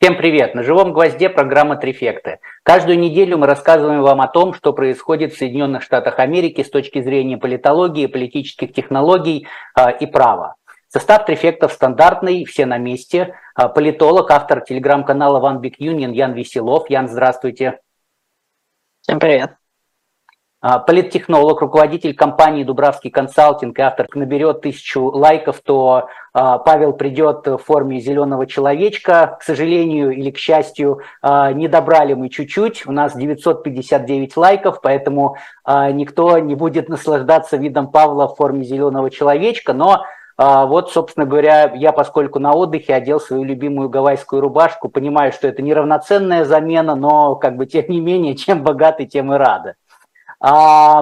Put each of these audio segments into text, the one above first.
Всем привет! На живом гвозде программа «Трефекты». Каждую неделю мы рассказываем вам о том, что происходит в Соединенных Штатах Америки с точки зрения политологии, политических технологий э, и права. Состав трефектов стандартный, все на месте. Э, политолог, автор телеграм-канала One Big Union Ян Веселов. Ян, здравствуйте. Всем привет. А, политтехнолог, руководитель компании Дубравский консалтинг и автор наберет тысячу лайков, то а, Павел придет в форме зеленого человечка. К сожалению или к счастью, а, не добрали мы чуть-чуть. У нас 959 лайков, поэтому никто не будет наслаждаться видом Павла в форме зеленого человечка. Но вот, собственно говоря, я, поскольку на отдыхе, одел свою любимую гавайскую рубашку, понимаю, что это неравноценная замена, но, как бы, тем не менее, чем богаты, тем и рады. Э,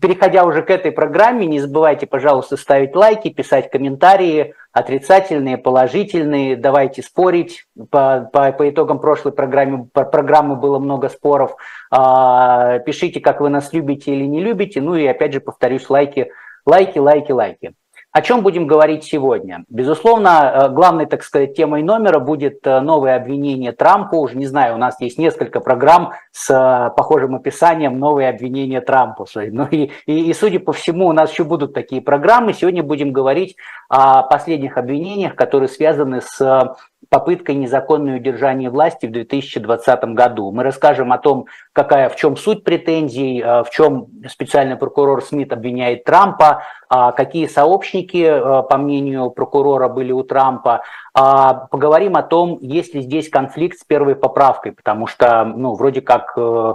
переходя уже к этой программе, не забывайте, пожалуйста, ставить лайки, писать комментарии, отрицательные, положительные, давайте спорить. По, по, по итогам прошлой программы, программы было много споров. А, пишите, как вы нас любите или не любите. Ну и опять же повторюсь, лайки, лайки, лайки, лайки. О чем будем говорить сегодня? Безусловно, э, главной, так сказать, темой номера будет э, новое обвинение Трампу. Уже не знаю, у нас есть несколько программ с э, похожим описанием «Новые обвинения Трампу». Ну и, и, и, судя по всему, у нас еще будут такие программы. Сегодня будем говорить о последних обвинениях, которые связаны с попыткой незаконного удержания власти в 2020 году. Мы расскажем о том, какая, в чем суть претензий, э, в чем специальный прокурор Смит обвиняет Трампа, а какие сообщники, э, по мнению прокурора, были у Трампа. А поговорим о том, есть ли здесь конфликт с первой поправкой, потому что, ну, вроде как э,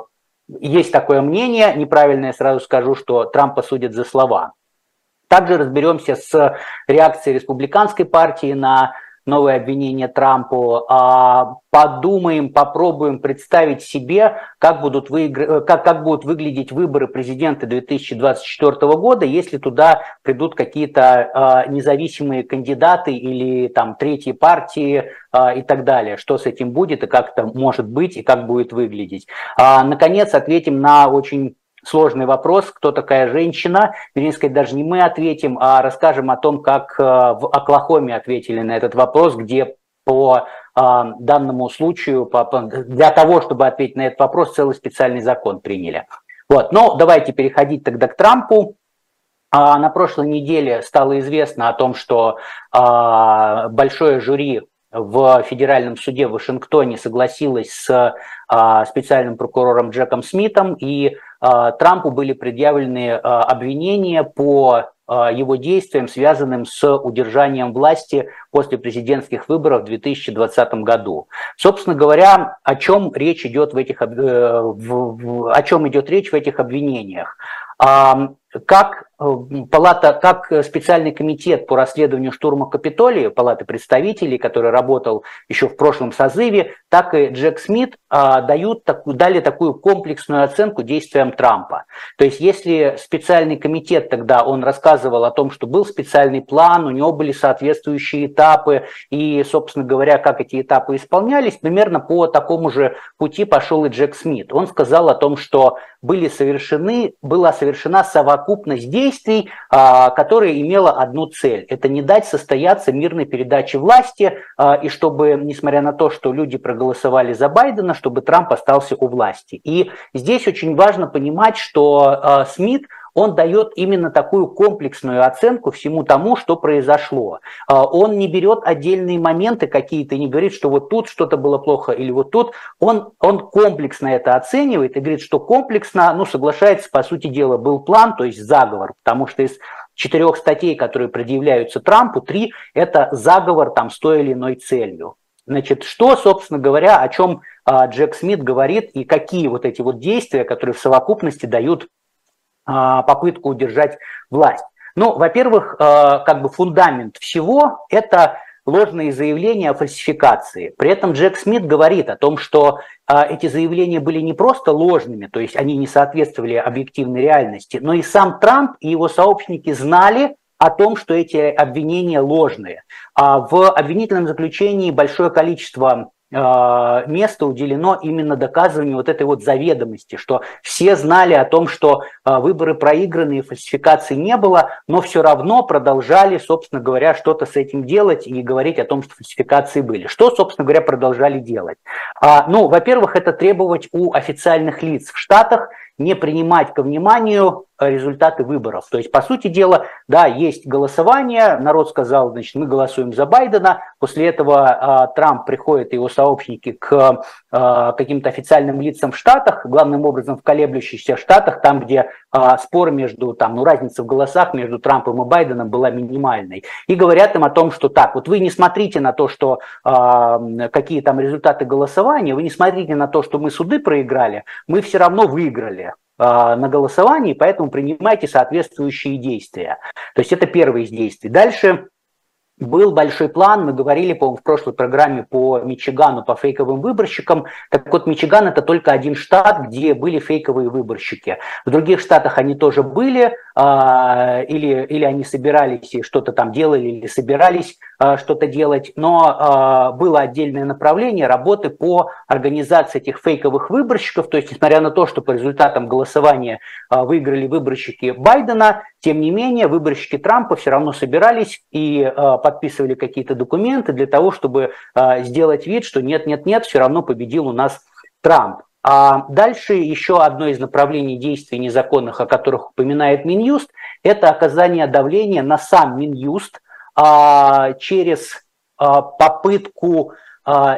есть такое мнение, неправильное сразу скажу, что Трампа судят за слова. Также разберемся с реакцией республиканской партии на новое обвинение Трампу, а подумаем, попробуем представить себе, как будут, выигр... как, как будут выглядеть выборы президента 2024 года, если туда придут какие-то э, независимые кандидаты или там третьи партии э, и так далее. Что с этим будет и как это может быть и как будет выглядеть. А, наконец, ответим на очень сложный вопрос, кто такая женщина. Вернее сказать, даже не мы ответим, а расскажем о том, как э, в Оклахоме ответили на этот вопрос, где по э, данному случаю, для того, чтобы ответить на этот вопрос, целый специальный закон приняли. Вот, но давайте переходить тогда к Трампу. А, на прошлой неделе стало известно о том, что а, большое жюри в федеральном суде в Вашингтоне согласилось с специальным прокурором Джеком Смитом и а, Трампу были предъявлены а, обвинения по а, его действиям, связанным с удержанием власти после президентских выборов в 2020 году. Собственно говоря, о чем речь идет в этих, э, о чем идет речь в этих обвинениях? Как э, палата, как специальный комитет по расследованию штурма Капитолия, палаты представителей, который работал еще в прошлом созыве, так и Джек Смит а, дают, дали такую комплексную оценку действиям Трампа. То есть если специальный комитет тогда, он рассказывал о том, что был специальный план, у него были соответствующие этапы, и, собственно говоря, как эти этапы исполнялись, примерно по такому же пути пошел и Джек Смит. Он сказал о том, что были совершены, была совершена совокупность действий, а, которая имела одну цель. Это не дать состояться мирной передаче власти, а, и чтобы, несмотря на то, что люди проголосовали за Байдена, чтобы Трамп остался у власти. И здесь очень важно понимать, что а, Смит – он дает именно такую комплексную оценку всему тому, что произошло. А, он не берет отдельные моменты какие-то, не говорит, что вот тут что-то было плохо или вот тут. Он, он комплексно это оценивает и говорит, что комплексно, ну, соглашается, по сути дела, был план, то есть заговор, потому что из четырех статей, которые предъявляются Трампу, три – это заговор там с той или иной целью. Значит, что, собственно говоря, о чем а, Джек Смит говорит и какие вот эти вот действия, которые в совокупности дают попытку удержать власть. Ну, во-первых, а, как бы фундамент всего – это ложные заявления о фальсификации. При этом Джек Смит говорит о том, что а, эти заявления были не просто ложными, то есть они не соответствовали объективной реальности, но и сам Трамп и его сообщники знали о том, что эти обвинения ложные. В обвинительном заключении большое количество э, место уделено именно доказыванию вот этой вот заведомости, что все знали о том, что э, выборы проиграны и фальсификаций не было, но все равно продолжали, собственно говоря, что-то с этим делать и говорить о том, что фальсификации были. Что, собственно говоря, продолжали делать? А, ну, во-первых, это требовать у официальных лиц в Штатах не принимать ко вниманию результаты выборов. То есть, по сути дела, да, есть голосование, народ сказал, значит, мы голосуем за Байдена, после этого э, Трамп приходит и его сообщники к э, каким-то официальным лицам в Штатах, главным образом в колеблющихся Штатах, там, где э, спор между, там, ну, разница в голосах между Трампом и Байденом была минимальной, и говорят им о том, что так, вот вы не смотрите на то, что э, какие там результаты голосования, вы не смотрите на то, что мы суды проиграли, мы все равно выиграли. А, на голосовании, поэтому принимайте соответствующие действия. То есть это первое из действий. Дальше был большой план, мы говорили, по в прошлой программе по Мичигану, по фейковым выборщикам. Так вот, Мичиган это только один штат, где были фейковые выборщики. В других штатах они тоже были, а, или, или они собирались и что-то там делали, или собирались а, что-то делать, но а, было отдельное направление работы по организации этих фейковых выборщиков, то есть, несмотря на то, что по результатам голосования выиграли выборщики Байдена, тем не менее, выборщики Трампа все равно собирались и э, подписывали какие-то документы для того, чтобы э, сделать вид, что нет-нет-нет, все равно победил у нас Трамп. А дальше еще одно из направлений действий незаконных, о которых упоминает Минюст, это оказание давления на сам Минюст а, через а, попытку а,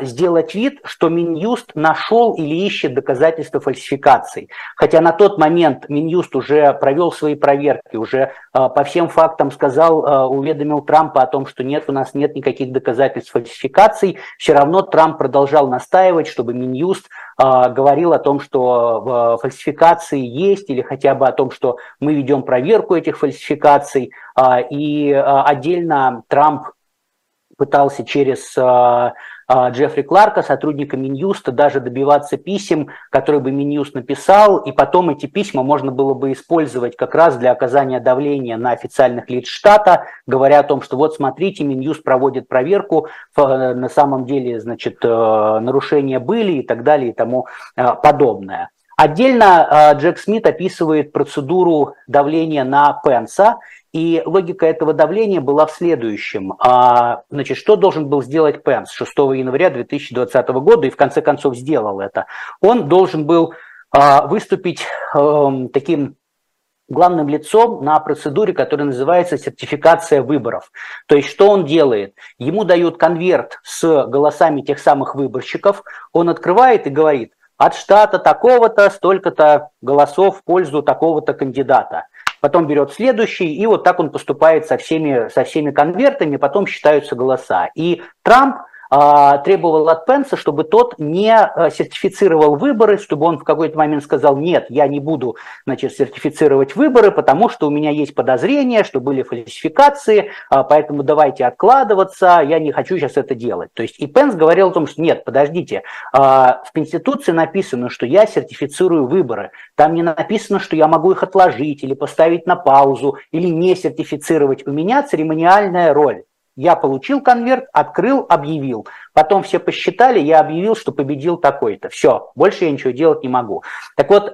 сделать вид, что Минюст нашел или ищет доказательства фальсификаций. Хотя на тот момент Минюст уже провел свои проверки, уже а, по всем фактам сказал, а, уведомил Трампа о том, что нет, у нас нет никаких доказательств фальсификаций. Все равно Трамп продолжал настаивать, чтобы Минюст говорил о том, что фальсификации есть, или хотя бы о том, что мы ведем проверку этих фальсификаций. И отдельно Трамп пытался через а, Джеффри Кларка, сотрудника Минюста, даже добиваться писем, которые бы Минюст написал, и потом эти письма можно было бы использовать как раз для оказания давления на официальных лиц штата, говоря о том, что вот смотрите, Минюст проводит проверку, на самом деле, значит, э, нарушения были и так далее и тому э, подобное. Отдельно э, Джек Смит описывает процедуру давления на Пенса, и логика этого давления была в следующем. А, значит, что должен был сделать Пенс 6 января 2020 года и в конце концов сделал это? Он должен был а, выступить эм, таким главным лицом на процедуре, которая называется сертификация выборов. То есть что он делает? Ему дают конверт с голосами тех самых выборщиков, он открывает и говорит, от штата такого-то столько-то голосов в пользу такого-то кандидата потом берет следующий, и вот так он поступает со всеми, со всеми конвертами, потом считаются голоса. И Трамп требовал от Пенса, чтобы тот не а, сертифицировал выборы, чтобы он в какой-то момент сказал, нет, я не буду значит, сертифицировать выборы, потому что у меня есть подозрение, что были фальсификации, а, поэтому давайте откладываться, я не хочу сейчас это делать. То есть и Пенс говорил о том, что нет, подождите, в Конституции написано, что я сертифицирую выборы, там не написано, что я могу их отложить или поставить на паузу, или не сертифицировать. У меня церемониальная роль. Я получил конверт, открыл, объявил. Потом все посчитали, я объявил, что победил такой-то. Все, больше я ничего делать не могу. Так вот,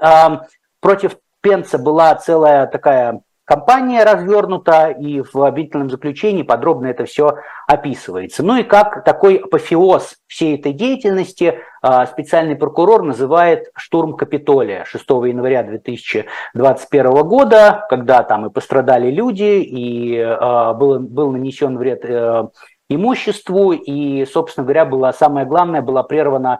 против Пенца была целая такая Компания развернута, и в обвинительном заключении подробно это все описывается. Ну и как такой апофеоз всей этой деятельности а, специальный прокурор называет штурм Капитолия 6 января 2021 года, когда там и пострадали люди, и а, был, был нанесен вред э, имуществу, и, собственно говоря, было, самое главное, была прервана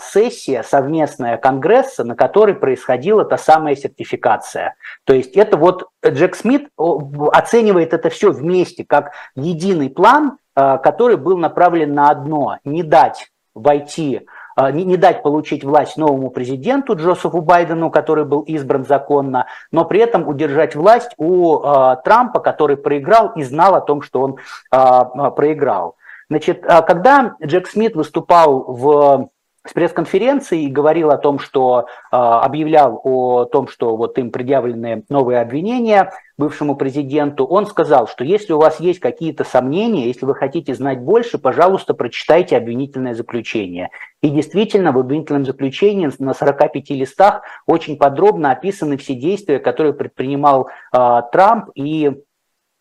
сессия совместная Конгресса, на которой происходила та самая сертификация. То есть это вот Джек Смит оценивает это все вместе как единый план, а, который был направлен на одно – не дать войти а, не, не дать получить власть новому президенту Джозефу Байдену, который был избран законно, но при этом удержать власть у Трампа, который проиграл и знал о том, что он проиграл. Значит, когда Джек Смит выступал в с пресс-конференции и говорил о том, что э, объявлял о том, что вот им предъявлены новые обвинения, бывшему президенту, он сказал, что если у вас есть какие-то сомнения, если вы хотите знать больше, пожалуйста, прочитайте обвинительное заключение. И действительно, в обвинительном заключении на 45 листах очень подробно описаны все действия, которые предпринимал э, Трамп и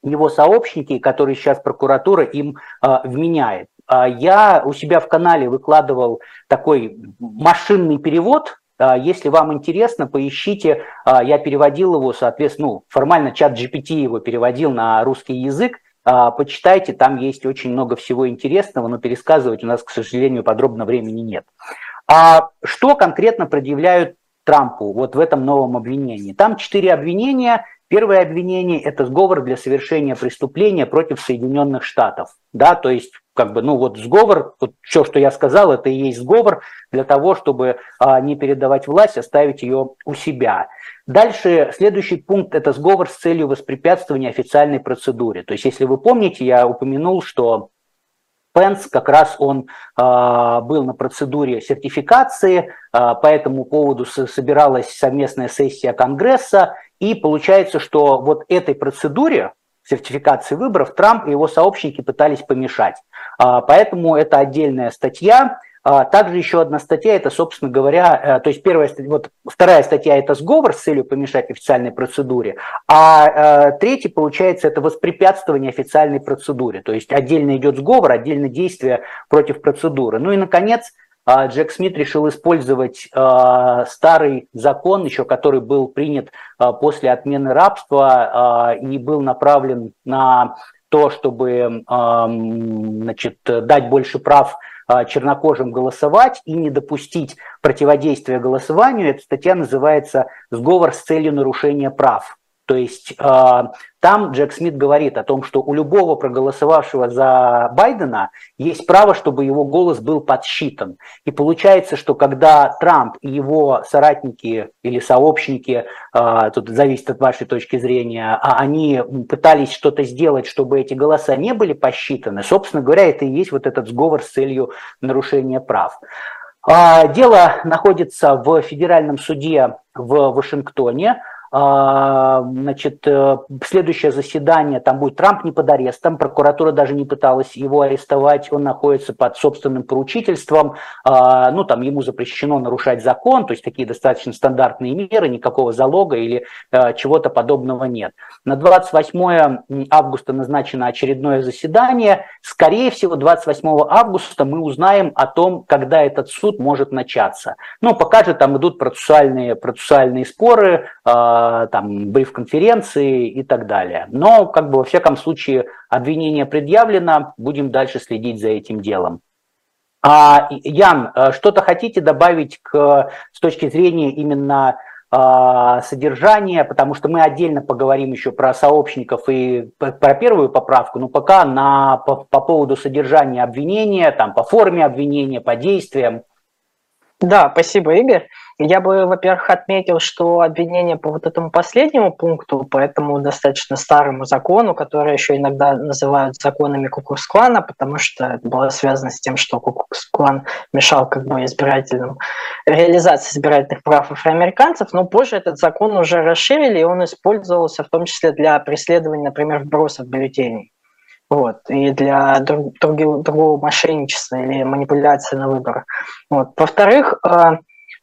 его сообщники, которые сейчас прокуратура им э, вменяет. Я у себя в канале выкладывал такой машинный перевод а, если вам интересно, поищите, а, я переводил его, соответственно, ну, формально чат GPT его переводил на русский язык, а, почитайте, там есть очень много всего интересного, но пересказывать у нас, к сожалению, подробно времени нет. А что конкретно предъявляют Трампу вот в этом новом обвинении? Там четыре обвинения, Первое обвинение – это сговор для совершения преступления против Соединенных Штатов. Да, то есть, как бы, ну вот сговор, вот все, что я сказал, это и есть сговор для того, чтобы а, не передавать власть, оставить ее у себя. Дальше, следующий пункт – это сговор с целью воспрепятствования официальной процедуре. То есть, если вы помните, я упомянул, что Пенс как раз он э, был на процедуре сертификации, э, по этому поводу собиралась совместная сессия Конгресса, и получается, что вот этой процедуре сертификации выборов Трамп и его сообщники пытались помешать. Э, поэтому это отдельная статья. А, также еще одна статья, это, собственно говоря, э, то есть первая, вот вторая статья это сговор с целью помешать официальной процедуре, а э, третья, получается, это воспрепятствование официальной процедуре, то есть отдельно идет сговор, отдельно действие против процедуры. Ну и, наконец, а, Джек Смит решил использовать э, старый закон, еще который был принят э, после отмены рабства и был направлен на то, чтобы значит, дать больше прав а, чернокожим голосовать и не допустить противодействия голосованию. Эта статья называется «Сговор с целью нарушения прав». То есть э, там Джек Смит говорит о том, что у любого проголосовавшего за Байдена есть право, чтобы его голос был подсчитан. И получается, что когда Трамп и его соратники или сообщники, э, тут зависит от вашей точки зрения, а они пытались что-то сделать, чтобы эти голоса не были посчитаны, собственно говоря, это и есть вот этот сговор с целью нарушения прав. Дело находится в федеральном суде в Вашингтоне. А, значит, э, следующее заседание, там будет Трамп не под арестом, прокуратура даже не пыталась его арестовать, он находится под собственным поручительством, а, ну, там ему запрещено нарушать закон, то есть такие достаточно стандартные меры, никакого залога или э, чего-то подобного нет. На 28 августа назначено очередное заседание, скорее всего, 28 августа мы узнаем о том, когда этот суд может начаться. Ну, пока же там идут процессуальные, процессуальные споры, а, там, бриф-конференции и так далее. Но, как бы, во всяком случае, обвинение предъявлено, будем дальше следить за этим делом. А, Ян, э, что-то хотите добавить к, с точки зрения именно а, содержания, потому что мы отдельно поговорим еще про сообщников и про первую поправку, но пока на, по, по поводу содержания обвинения, там, по форме обвинения, по действиям. Да, спасибо, Игорь. Я бы, во-первых, отметил, что обвинение по вот этому последнему пункту, по этому достаточно старому закону, который еще иногда называют законами Кукурсклана, потому что это было связано с тем, что Кукурсклан мешал как бы избирательным реализации избирательных прав афроамериканцев, но позже этот закон уже расширили, и он использовался в том числе для преследования, например, вбросов бюллетеней. Вот, и для друг, друг, другого мошенничества или манипуляции на выборах. Вот. Во-вторых, э,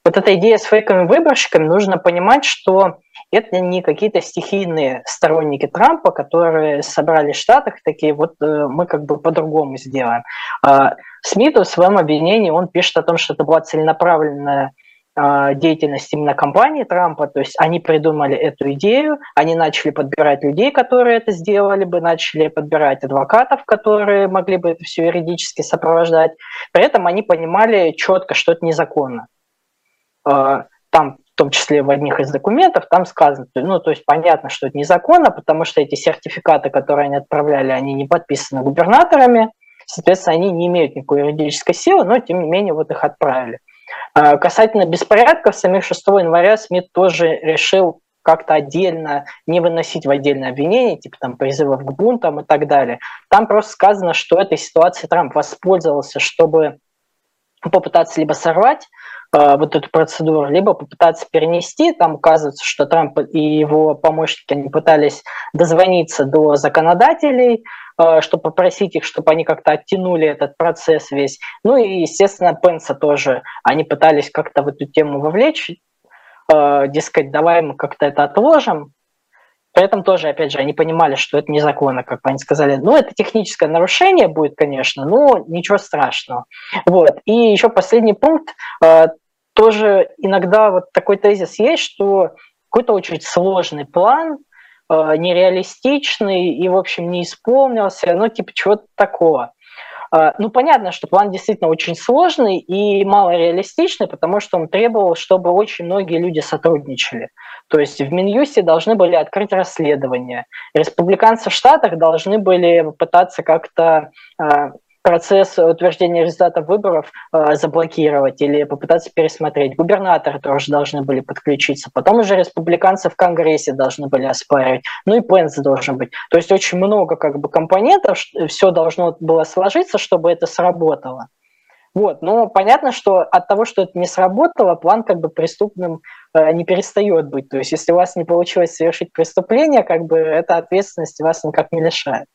вот эта идея с фейковыми выборщиками, нужно понимать, что это не какие-то стихийные сторонники Трампа, которые собрали в Штатах, такие вот э, мы как бы по-другому сделаем. А Смиту в своем обвинении он пишет о том, что это была целенаправленная деятельность именно компании Трампа, то есть они придумали эту идею, они начали подбирать людей, которые это сделали бы, начали подбирать адвокатов, которые могли бы это все юридически сопровождать. При этом они понимали четко, что это незаконно. А, там, в том числе в одних из документов, там сказано, ну, то есть понятно, что это незаконно, потому что эти сертификаты, которые они отправляли, они не подписаны губернаторами, соответственно, они не имеют никакой юридической силы, но, тем не менее, вот их отправили. А, касательно беспорядков, самих 6 января Смит тоже решил как-то отдельно, не выносить в отдельное обвинение, типа там призывов к бунтам и так далее. Там просто сказано, что этой ситуацией Трамп воспользовался, чтобы попытаться либо сорвать вот эту процедуру, либо попытаться перенести. Там указывается, что Трамп и его помощники они пытались дозвониться до законодателей, э, чтобы попросить их, чтобы они как-то оттянули этот процесс весь. Ну и, естественно, Пенса тоже. Они пытались как-то в эту тему вовлечь, э, дескать, давай мы как-то это отложим. При этом тоже, опять же, они понимали, что это незаконно, как они сказали. Ну, это техническое нарушение будет, конечно, но ничего страшного. Вот. И еще последний пункт. Э, тоже иногда вот такой тезис есть, что какой-то очень сложный план, э, нереалистичный и, в общем, не исполнился, ну, типа чего-то такого. Э, ну, понятно, что план действительно очень сложный и малореалистичный, потому что он требовал, чтобы очень многие люди сотрудничали. То есть в Минюсте должны были открыть расследование. Республиканцы в Штатах должны были пытаться как-то э, процесс утверждения результатов выборов э, заблокировать или попытаться пересмотреть. Губернаторы тоже должны были подключиться. Потом уже республиканцы в Конгрессе должны были оспаривать. Ну и Пенс должен быть. То есть очень много как бы компонентов, все должно было сложиться, чтобы это сработало. Вот, но понятно, что от того, что это не сработало, план как бы преступным э, не перестает быть. То есть, если у вас не получилось совершить преступление, как бы эта ответственность вас никак не лишает.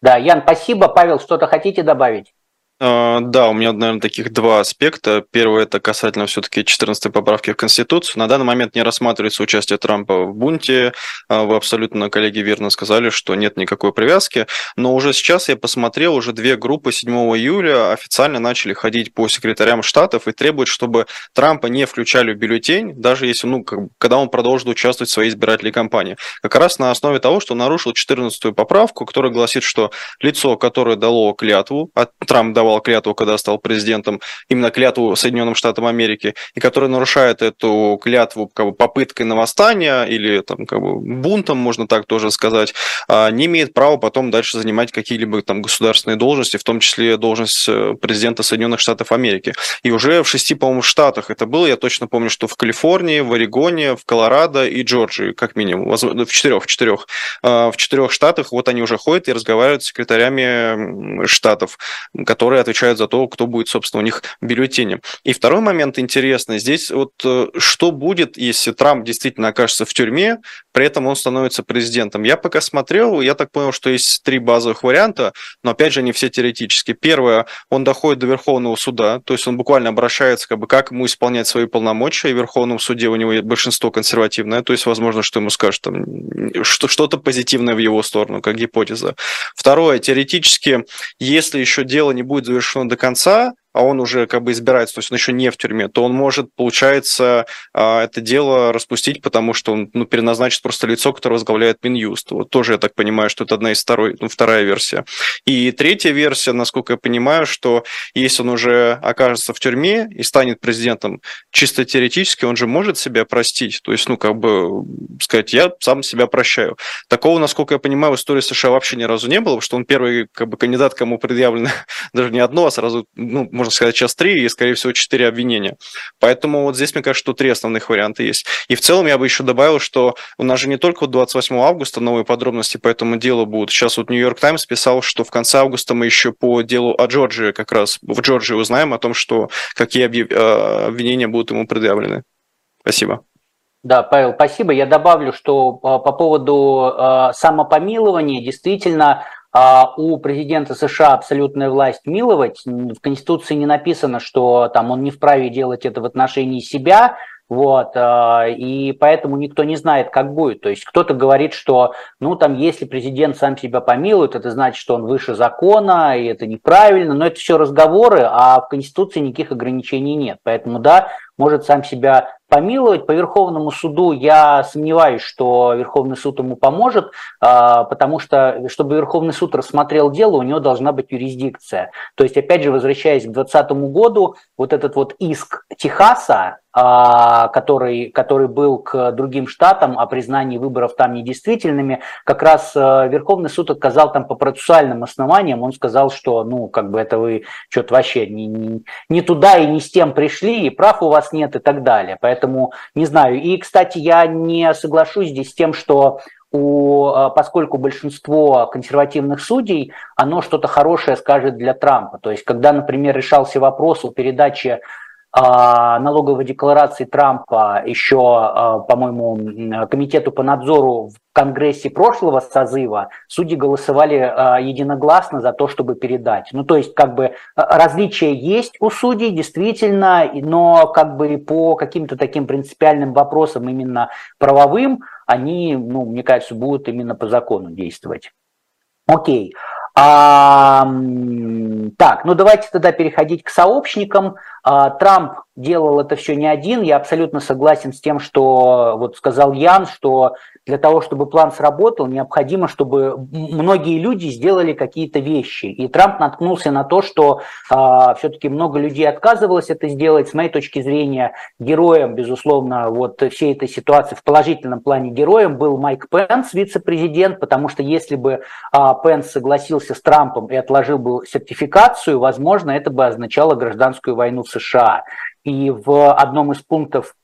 Да, Ян, спасибо. Павел, что-то хотите добавить? А, да, у меня, наверное, таких два аспекта. Первый – это касательно все-таки 14 поправки в Конституцию. На данный момент не рассматривается участие Трампа в бунте. А, вы абсолютно, коллеги, верно сказали, что нет никакой привязки. Но уже сейчас я посмотрел, уже две группы 7 июля официально начали ходить по секретарям штатов и требуют, чтобы Трампа не включали в бюллетень, даже если, ну, как, когда он продолжит участвовать в своей избирательной кампании. Как раз на основе того, что нарушил 14 поправку, которая гласит, что лицо, которое дало клятву, а Трамп давал давал клятву, когда стал президентом, именно клятву Соединенным Штатам Америки, и который нарушает эту клятву как бы, попыткой на восстание или там, как бы, бунтом, можно так тоже сказать, а, не имеет права потом дальше занимать какие-либо там государственные должности, в том числе должность э, президента Соединенных Штатов Америки. И уже в шести, по-моему, штатах это было, я точно помню, что в Калифорнии, в Орегоне, в Колорадо и Джорджии, как минимум, в четырех, в четырех, а, в четырех штатах вот они уже ходят и разговаривают с секретарями штатов, которые которые отвечают за то, кто будет, собственно, у них в бюллетене. И второй момент интересный. Здесь вот э, что будет, если Трамп действительно окажется в тюрьме, при этом он становится президентом. Я пока смотрел, я так понял, что есть три базовых варианта, но опять же, они все теоретические. Первое, он доходит до Верховного суда, то есть он буквально обращается, как бы, как ему исполнять свои полномочия, и в Верховном суде у него большинство консервативное, то есть возможно, что ему скажут там, что-то позитивное в его сторону, как гипотеза. Второе, теоретически, если еще дело не будет завершено до конца, а он уже как бы избирается, то есть он еще не в тюрьме, то он может, получается, а, это дело распустить, потому что он ну, переназначит просто лицо, которое возглавляет Минюст. Вот тоже, я так понимаю, что это одна из второй, ну, вторая версия. И третья версия, насколько я понимаю, что если он уже окажется в тюрьме и станет президентом, чисто теоретически он же может себя простить. То есть, ну, как бы сказать, я сам себя прощаю. Такого, насколько я понимаю, в истории США вообще ни разу не было, потому что он первый как бы кандидат, кому предъявлено даже не одно, а сразу, ну, можно сказать, сейчас три и, скорее всего, четыре обвинения. Поэтому вот здесь, мне кажется, что три основных варианта есть. И в целом я бы еще добавил, что у нас же не только вот 28 августа новые подробности по этому делу будут. Сейчас вот Нью-Йорк Таймс писал, что в конце августа мы еще по делу о Джорджии как раз в Джорджии узнаем о том, что какие э, обвинения будут ему предъявлены. Спасибо. Да, Павел, спасибо. Я добавлю, что по поводу э, самопомилования действительно а у президента США абсолютная власть миловать. В Конституции не написано, что там он не вправе делать это в отношении себя, вот, а, и поэтому никто не знает, как будет. То есть кто-то говорит, что, ну, там, если президент сам себя помилует, это значит, что он выше закона, и это неправильно, но это все разговоры, а в Конституции никаких ограничений нет. Поэтому, да, может сам себя помиловать. По Верховному суду я сомневаюсь, что Верховный суд ему поможет, а, потому что, чтобы Верховный суд рассмотрел дело, у него должна быть юрисдикция. То есть, опять же, возвращаясь к 2020 году, вот этот вот иск Техаса, а, который, который был к другим штатам о признании выборов там недействительными, как раз а, Верховный суд отказал там по процессуальным основаниям, он сказал, что, ну, как бы это вы что-то вообще не, не, не туда и не с тем пришли, и прав у вас нет и так далее. Поэтому не знаю. И, кстати, я не соглашусь здесь с тем, что у, поскольку большинство консервативных судей, оно что-то хорошее скажет для Трампа. То есть, когда, например, решался вопрос о передаче налоговой декларации Трампа еще, а, по-моему, комитету по надзору в Конгрессе прошлого созыва судьи голосовали а, единогласно за то, чтобы передать. Ну, то есть, как бы различия есть у судей, действительно, но как бы по каким-то таким принципиальным вопросам именно правовым, они, ну, мне кажется, будут именно по закону действовать. Окей. А, так, ну давайте тогда переходить к сообщникам. А, Трамп делал это все не один. Я абсолютно согласен с тем, что вот сказал Ян, что для того, чтобы план сработал, необходимо, чтобы многие люди сделали какие-то вещи. И Трамп наткнулся на то, что а, все-таки много людей отказывалось это сделать. С моей точки зрения, героем, безусловно, вот всей этой ситуации в положительном плане героем был Майк Пенс, вице-президент, потому что если бы а, Пенс согласился с Трампом и отложил бы сертификацию, возможно, это бы означало гражданскую войну в США. И в одном из пунктов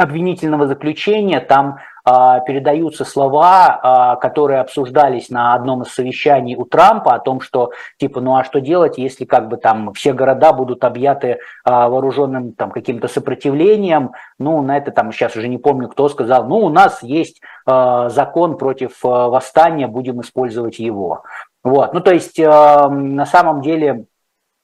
обвинительного заключения там передаются слова, а, которые обсуждались на одном из совещаний у Трампа о том, что типа, ну а что делать, если как бы там все города будут объяты а, вооруженным там каким-то сопротивлением, ну на это там сейчас уже не помню, кто сказал, ну у нас есть закон против восстания, будем использовать его. Вот, ну то есть на самом деле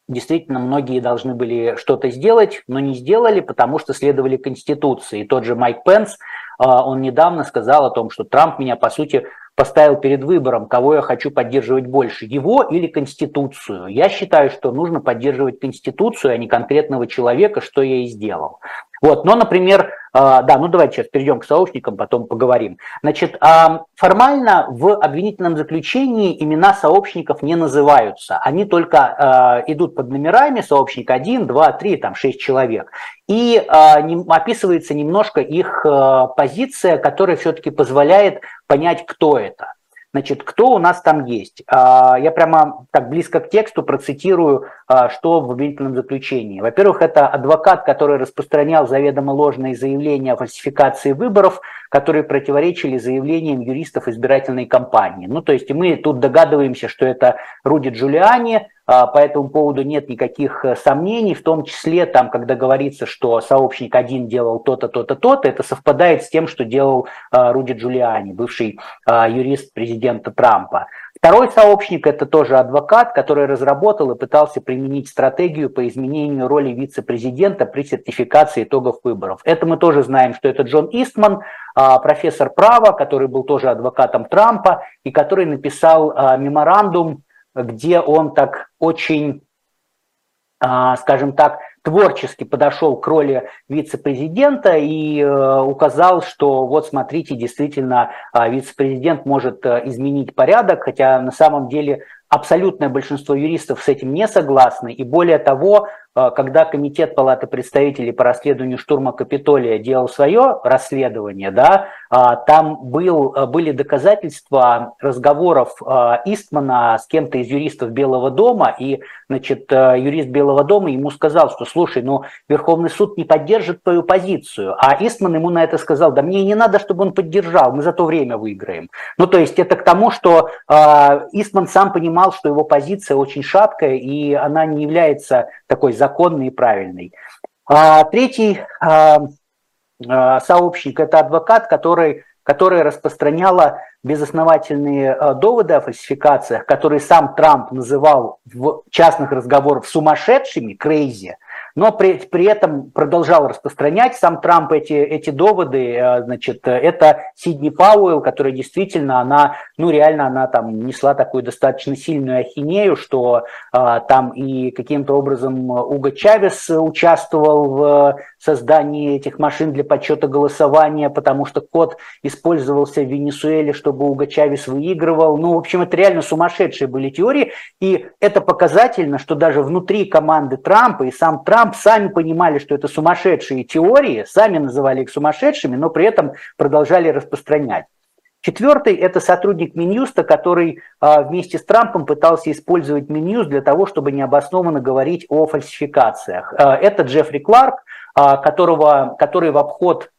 Действительно, многие должны были что-то сделать, но не сделали, потому что следовали Конституции. И тот же Майк Пенс, а, он недавно сказал о том, что Трамп меня, по сути, поставил перед выбором, кого я хочу поддерживать больше, его или Конституцию. Я считаю, что нужно поддерживать Конституцию, а не конкретного человека, что я и сделал. Вот, но, например, а, да, ну давайте сейчас перейдем к сообщникам, потом поговорим. Значит, а, формально в обвинительном заключении имена сообщников не называются. Они только а, идут под номерами, сообщник 1, 2, 3, там 6 человек. И описывается немножко их позиция, которая все-таки позволяет понять, кто это. Значит, кто у нас там есть? А, я прямо так близко к тексту процитирую, а, что в обвинительном заключении. Во-первых, это адвокат, который распространял заведомо ложные заявления о фальсификации выборов, которые противоречили заявлениям юристов избирательной кампании. Ну, то есть мы тут догадываемся, что это Руди Джулиани, по этому поводу нет никаких э, сомнений, в том числе там, когда говорится, что сообщник один делал то-то, то-то, то-то, это совпадает с тем, что делал а, Руди Джулиани, бывший а, юрист президента Трампа. Второй сообщник – это тоже адвокат, который разработал и пытался применить стратегию по изменению роли вице-президента при сертификации итогов выборов. Это мы тоже знаем, что это Джон Истман, профессор права, который был тоже адвокатом Трампа и который написал меморандум где он так очень, а, скажем так, творчески подошел к роли вице-президента и э, указал, что вот смотрите, действительно, а, вице-президент может э, изменить порядок, хотя на самом деле абсолютное большинство юристов с этим не согласны. И более того, когда Комитет Палаты представителей по расследованию штурма Капитолия делал свое расследование, да, а, там был, э, были доказательства разговоров э, Истмана с кем-то из юристов Белого дома, и значит, юрист Белого дома ему сказал, что слушай, ну Верховный суд не поддержит твою позицию, а Истман ему на это сказал, да мне не надо, чтобы он поддержал, мы за то время выиграем. Ну то есть это к тому, что Истман сам понимал, что его позиция очень шаткая, и она не является такой законный и правильный. А, третий а, а, сообщник – это адвокат, который, который распространяла безосновательные а, доводы о фальсификациях, которые сам Трамп называл в частных разговорах сумасшедшими, крейзи, но при, при этом продолжал распространять сам Трамп эти, эти доводы. Э, значит, это Сидни Пауэлл, которая действительно, она, ну реально, она там несла такую достаточно сильную ахинею, что а, там и каким-то образом Уго Чавес участвовал в создании этих машин для подсчета голосования, потому что код использовался в Венесуэле, чтобы Уго Чавес выигрывал. Ну, в общем, это реально сумасшедшие были теории, и это показательно, что даже внутри команды Трампа и сам Трамп сами понимали, что это сумасшедшие теории, сами называли их сумасшедшими, но при этом продолжали распространять. Четвертый – это сотрудник Минюста, который а, вместе с Трампом пытался использовать Минюст для того, чтобы необоснованно говорить о фальсификациях. А, это Джеффри Кларк, которого, который в обход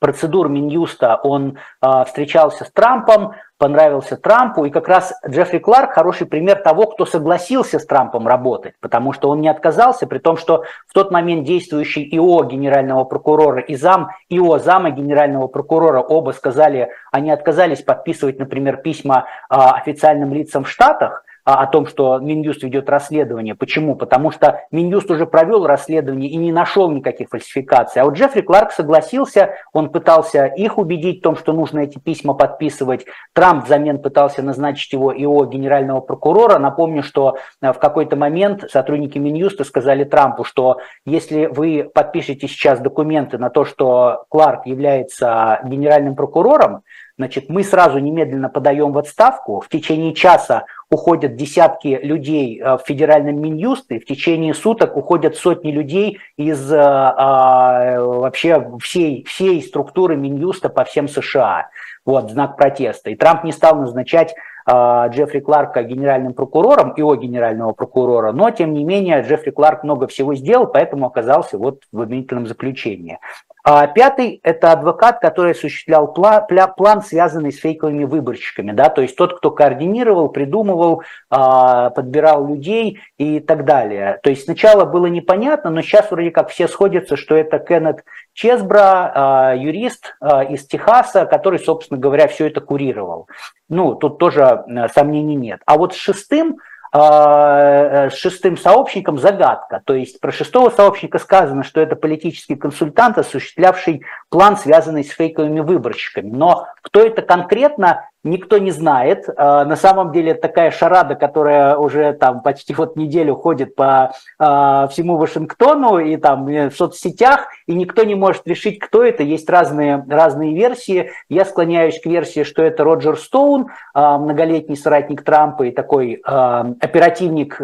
процедур Минюста он э, встречался с Трампом, понравился Трампу, и как раз Джеффри Кларк хороший пример того, кто согласился с Трампом работать, потому что он не отказался, при том, что в тот момент действующий ИО генерального прокурора и зам ИО зама генерального прокурора оба сказали, они отказались подписывать, например, письма э, официальным лицам в Штатах, о том, что Минюст ведет расследование. Почему? Потому что Минюст уже провел расследование и не нашел никаких фальсификаций. А вот Джеффри Кларк согласился, он пытался их убедить в том, что нужно эти письма подписывать. Трамп взамен пытался назначить его ИО генерального прокурора. Напомню, что э, в какой-то момент сотрудники Минюста сказали Трампу, что если вы подпишете сейчас документы на то, что Кларк является генеральным прокурором, Значит, мы сразу немедленно подаем в отставку, в течение часа уходят десятки людей э, в федеральном Минюсте, в течение суток уходят сотни людей из а, вообще всей, всей структуры Минюста по всем США. Вот, знак протеста. И Трамп не стал назначать а, Джеффри Кларка генеральным прокурором, его генерального прокурора, но тем не менее Джеффри Кларк много всего сделал, поэтому оказался вот в обвинительном заключении. А пятый – это адвокат, который осуществлял план, план, связанный с фейковыми выборщиками, да, то есть тот, кто координировал, придумывал, а, подбирал людей и так далее. То есть сначала было непонятно, но сейчас вроде как все сходятся, что это Кеннет Чесбра, а, юрист из Техаса, который, собственно говоря, все это курировал. Ну, тут тоже э, сомнений нет. А вот с шестым а, с шестым сообщником загадка. То есть про шестого сообщника сказано, что это политический консультант, осуществлявший план, связанный с фейковыми выборщиками. Но кто это конкретно, никто не знает. А, на самом деле такая шарада, которая уже там почти вот неделю ходит по а, всему Вашингтону и там э, в соцсетях, и никто не может решить, кто это. Есть разные, разные версии. Я склоняюсь к версии, что это Роджер Стоун, а, многолетний соратник Трампа и такой оперативник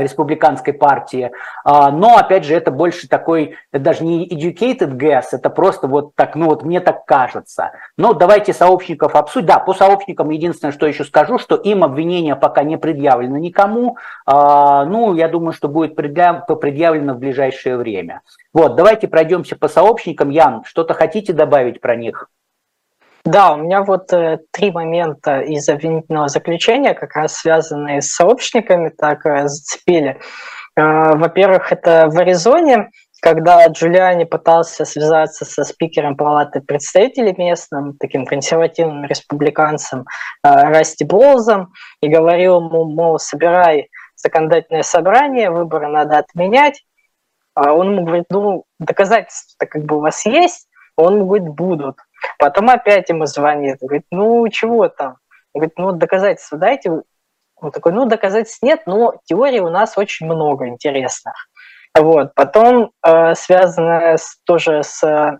республиканской партии. А, но, опять же, это больше такой, даже не educated guess, это просто вот так, ну вот мне так кажется. Но давайте сообщников обсудим. Да, по сообщникам единственное, что еще скажу, что им обвинение пока не предъявлено никому. А, ну, я думаю, что будет предъявлено в ближайшее время. Вот, давайте пройдемся по сообщникам. Ян, что-то хотите добавить про них? Да, у меня вот э, три момента из обвинительного заключения, как раз связанные с сообщниками, так э, зацепили. Э, во-первых, это в Аризоне, когда Джулиани пытался связаться со спикером палаты представителей местным, таким консервативным республиканцем э, Расти Болзом, и говорил ему, мол, собирай законодательное собрание, выборы надо отменять. А он ему говорит, ну, доказательства как бы у вас есть, он говорит, будут. Потом опять ему звонит, говорит, ну чего там? Говорит, ну доказательства дайте. Он такой, ну доказательств нет, но теорий у нас очень много интересных. Вот. Потом э, связано с, тоже с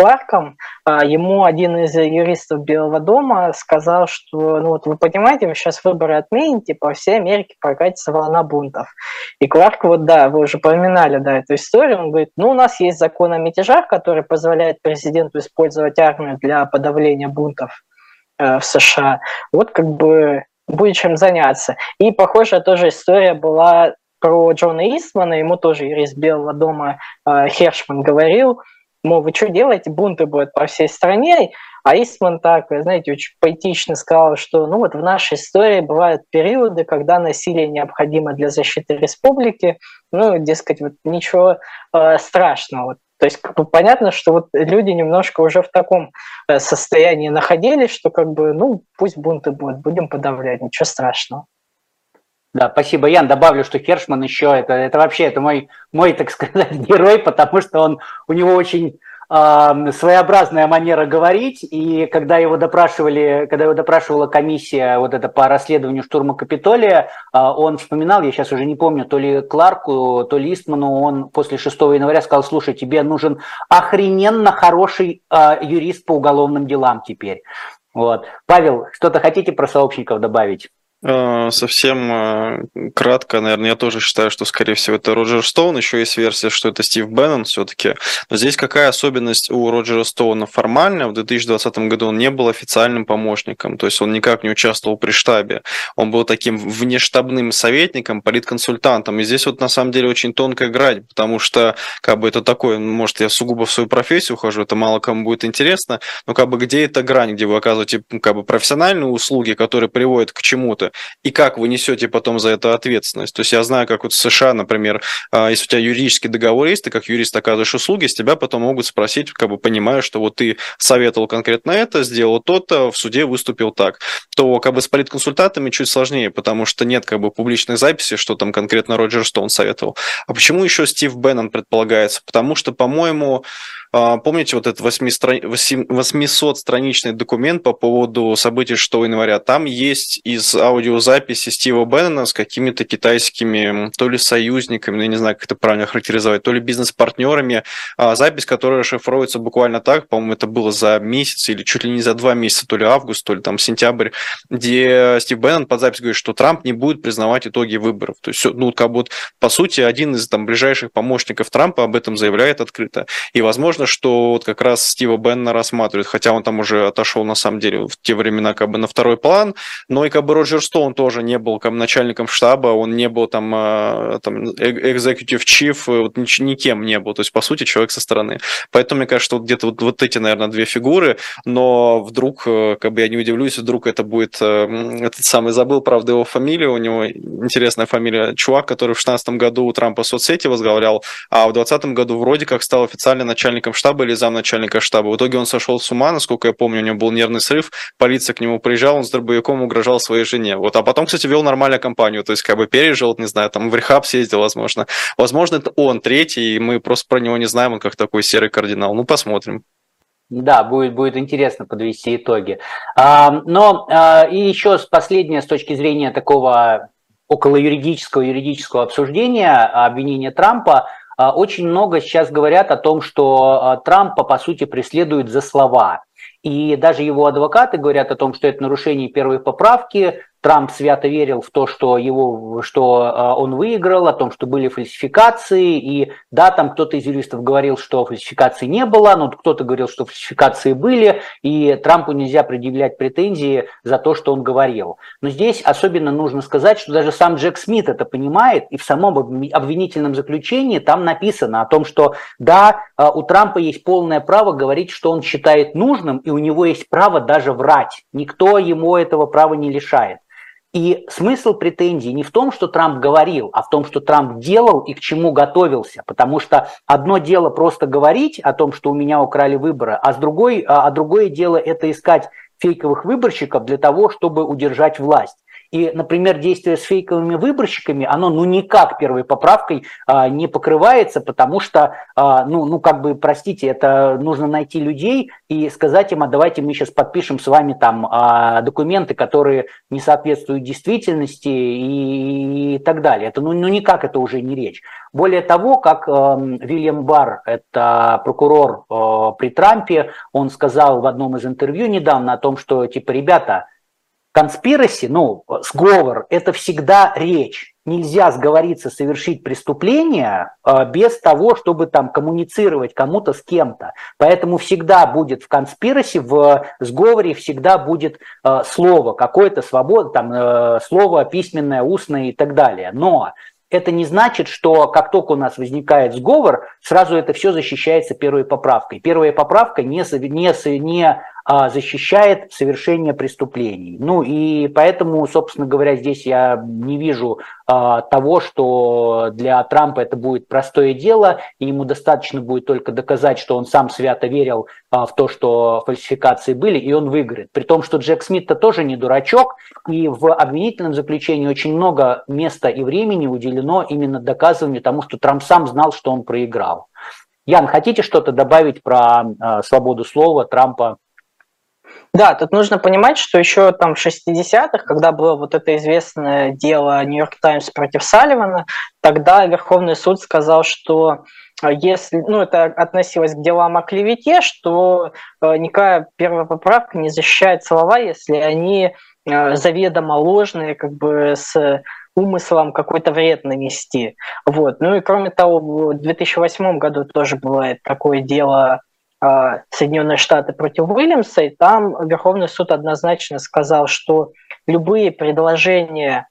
Кларком, а, ему один из юристов Белого дома сказал, что, ну вот вы понимаете, вы сейчас выборы отмените, по всей Америке прокатится волна бунтов. И Кларк, вот да, вы уже поминали, да, эту историю, он говорит, ну у нас есть закон о мятежах, который позволяет президенту использовать армию для подавления бунтов э, в США. Вот как бы будет чем заняться. И похожая тоже история была про Джона Истмана, ему тоже юрист Белого дома э, Хершман говорил, мол, вы что делаете, бунты будут по всей стране, а Истман так, знаете, очень поэтично сказал, что ну вот в нашей истории бывают периоды, когда насилие необходимо для защиты республики, ну, дескать, вот ничего э, страшного. То есть как бы, понятно, что вот люди немножко уже в таком э, состоянии находились, что как бы, ну, пусть бунты будут, будем подавлять, ничего страшного. Да, спасибо, Ян. Добавлю, что Хершман еще это, это вообще это мой, мой, так сказать, герой, потому что он, у него очень э, своеобразная манера говорить, и когда его допрашивали, когда его допрашивала комиссия вот это по расследованию штурма Капитолия, э, он вспоминал, я сейчас уже не помню, то ли Кларку, то ли Истману, он после 6 января сказал, слушай, тебе нужен охрененно хороший э, юрист по уголовным делам теперь. Вот. Павел, что-то хотите про сообщников добавить? Э, совсем э, кратко, наверное, я тоже считаю, что, скорее всего, это Роджер Стоун. Еще есть версия, что это Стив Беннон все-таки. Но здесь какая особенность у Роджера Стоуна формально? В 2020 году он не был официальным помощником, то есть он никак не участвовал при штабе. Он был таким внештабным советником, политконсультантом. И здесь вот на самом деле очень тонкая грань, потому что как бы это такое, может, я сугубо в свою профессию ухожу, это мало кому будет интересно, но как бы где эта грань, где вы оказываете как бы профессиональные услуги, которые приводят к чему-то, и как вы несете потом за это ответственность. То есть я знаю, как вот в США, например, а, если у тебя юридический договор есть, ты как юрист оказываешь услуги, с тебя потом могут спросить, как бы понимая, что вот ты советовал конкретно это, сделал то-то, в суде выступил так. То как бы с политконсультантами чуть сложнее, потому что нет как бы публичных записей, что там конкретно Роджер Стоун советовал. А почему еще Стив Беннон предполагается? Потому что, по-моему, помните вот этот 800-страничный документ по поводу событий 6 января? Там есть из аудиозаписи Стива Беннона с какими-то китайскими то ли союзниками, ну, я не знаю, как это правильно характеризовать, то ли бизнес-партнерами, а, запись, которая расшифровывается буквально так, по-моему, это было за месяц или чуть ли не за два месяца, то ли август, то ли там сентябрь, где Стив Беннон под запись говорит, что Трамп не будет признавать итоги выборов. То есть, ну, как будто, по сути, один из там ближайших помощников Трампа об этом заявляет открыто. И, возможно, возможно, что вот как раз Стива Бенна рассматривает, хотя он там уже отошел на самом деле в те времена как бы на второй план, но и как бы Роджер Стоун тоже не был как начальником штаба, он не был там, а, там executive chief, вот никем не был, то есть по сути человек со стороны. Поэтому мне кажется, вот где-то вот, вот эти, наверное, две фигуры, но вдруг, э, как бы я не удивлюсь, вдруг это будет э, этот самый, забыл, правда, его фамилию, у него интересная фамилия, чувак, который в 2016 году у Трампа соцсети возглавлял, а в 2020 году вроде как стал официально начальником начальником штаба или замначальника штаба. В итоге он сошел с ума, насколько я помню, у него был нервный срыв, полиция к нему приезжала, он с дробовиком угрожал своей жене. Вот, а потом, кстати, вел нормальную компанию, то есть как бы пережил, не знаю, там в рехаб съездил, возможно. Возможно, это он третий, и мы просто про него не знаем, он как такой серый кардинал. Ну, посмотрим. Да, будет, будет интересно подвести итоги. А, но а, и еще последнее с точки зрения такого около юридического юридического обсуждения обвинения Трампа – а, очень много сейчас говорят о том, что а, Трампа, по сути, преследует за слова. И даже его адвокаты говорят о том, что это нарушение первой поправки, Трамп свято верил в то, что, его, что а, он выиграл, о том, что были фальсификации, и да, там кто-то из юристов говорил, что фальсификаций не было, но кто-то говорил, что фальсификации были, и Трампу нельзя предъявлять претензии за то, что он говорил. Но здесь особенно нужно сказать, что даже сам Джек Смит это понимает, и в самом обвинительном заключении там написано о том, что да, а, у Трампа есть полное право говорить, что он считает нужным, и у него есть право даже врать. Никто ему этого права не лишает. И смысл претензий не в том, что Трамп говорил, а в том, что Трамп делал и к чему готовился. Потому что одно дело просто говорить о том, что у меня украли выборы, а, с другой, а, а другое дело это искать фейковых выборщиков для того, чтобы удержать власть. И, например, действие с фейковыми выборщиками, оно ну никак первой поправкой а, не покрывается, потому что, а, ну, ну как бы, простите, это нужно найти людей и сказать им, а давайте мы сейчас подпишем с вами там а, документы, которые не соответствуют действительности и, и так далее. Это ну, ну никак это уже не речь. Более того, как э, Вильям Барр, это прокурор э, при Трампе, он сказал в одном из интервью недавно о том, что типа, ребята, Конспираси, ну, сговор, это всегда речь. Нельзя сговориться совершить преступление э, без того, чтобы там коммуницировать кому-то с кем-то. Поэтому всегда будет в конспираси, в сговоре всегда будет э, слово, какое-то свобода, там, э, слово письменное, устное и так далее. Но это не значит, что как только у нас возникает сговор, сразу это все защищается первой поправкой. Первая поправка не, не, не защищает совершение преступлений. Ну и поэтому, собственно говоря, здесь я не вижу а, того, что для Трампа это будет простое дело, и ему достаточно будет только доказать, что он сам свято верил а, в то, что фальсификации были, и он выиграет. При том, что Джек Смит-то тоже не дурачок, и в обвинительном заключении очень много места и времени уделено именно доказыванию тому, что Трамп сам знал, что он проиграл. Ян, хотите что-то добавить про э, свободу слова Трампа да, тут нужно понимать, что еще там в 60-х, когда было вот это известное дело Нью-Йорк Таймс против Салливана, тогда Верховный суд сказал, что э, если, ну, это относилось к делам о клевете, что э, никакая первая поправка не защищает слова, если они заведомо ложные, как бы с умыслом какой-то вред нанести. Вот. Ну и кроме того, в 2008 году тоже было такое дело Соединенные Штаты против Уильямса, и там Верховный суд однозначно сказал, что любые предложения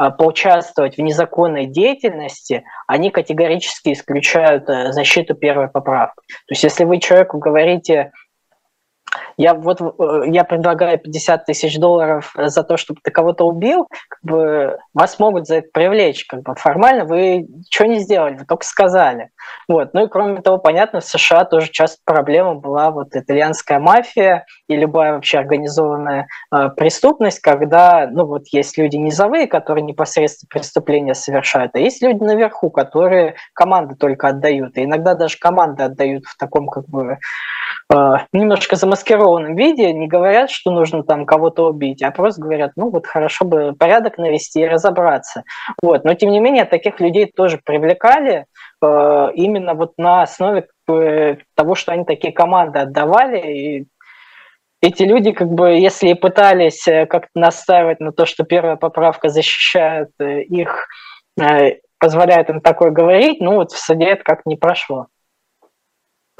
а, поучаствовать в незаконной деятельности, они категорически исключают э, защиту первой поправки. То есть если вы человеку говорите, я вот э, я предлагаю 50 тысяч долларов за то, чтобы ты кого-то убил, как бы вас могут за это привлечь. Как бы формально вы ничего не сделали, вы только сказали. Вот. Ну и кроме того, понятно, в США тоже часто проблема была вот итальянская мафия и любая вообще организованная э, преступность, когда ну вот есть люди низовые, которые непосредственно преступления совершают, а есть люди наверху, которые команды только отдают. И иногда даже команды отдают в таком как бы немножко замаскированном виде, не говорят, что нужно там кого-то убить, а просто говорят, ну вот хорошо бы порядок навести и разобраться. Вот. Но тем не менее таких людей тоже привлекали э, именно вот на основе э, того, что они такие команды отдавали, и эти люди, как бы, если пытались э, как-то настаивать на то, что первая поправка защищает э, их, позволяет им такое говорить, ну вот в суде это как не прошло.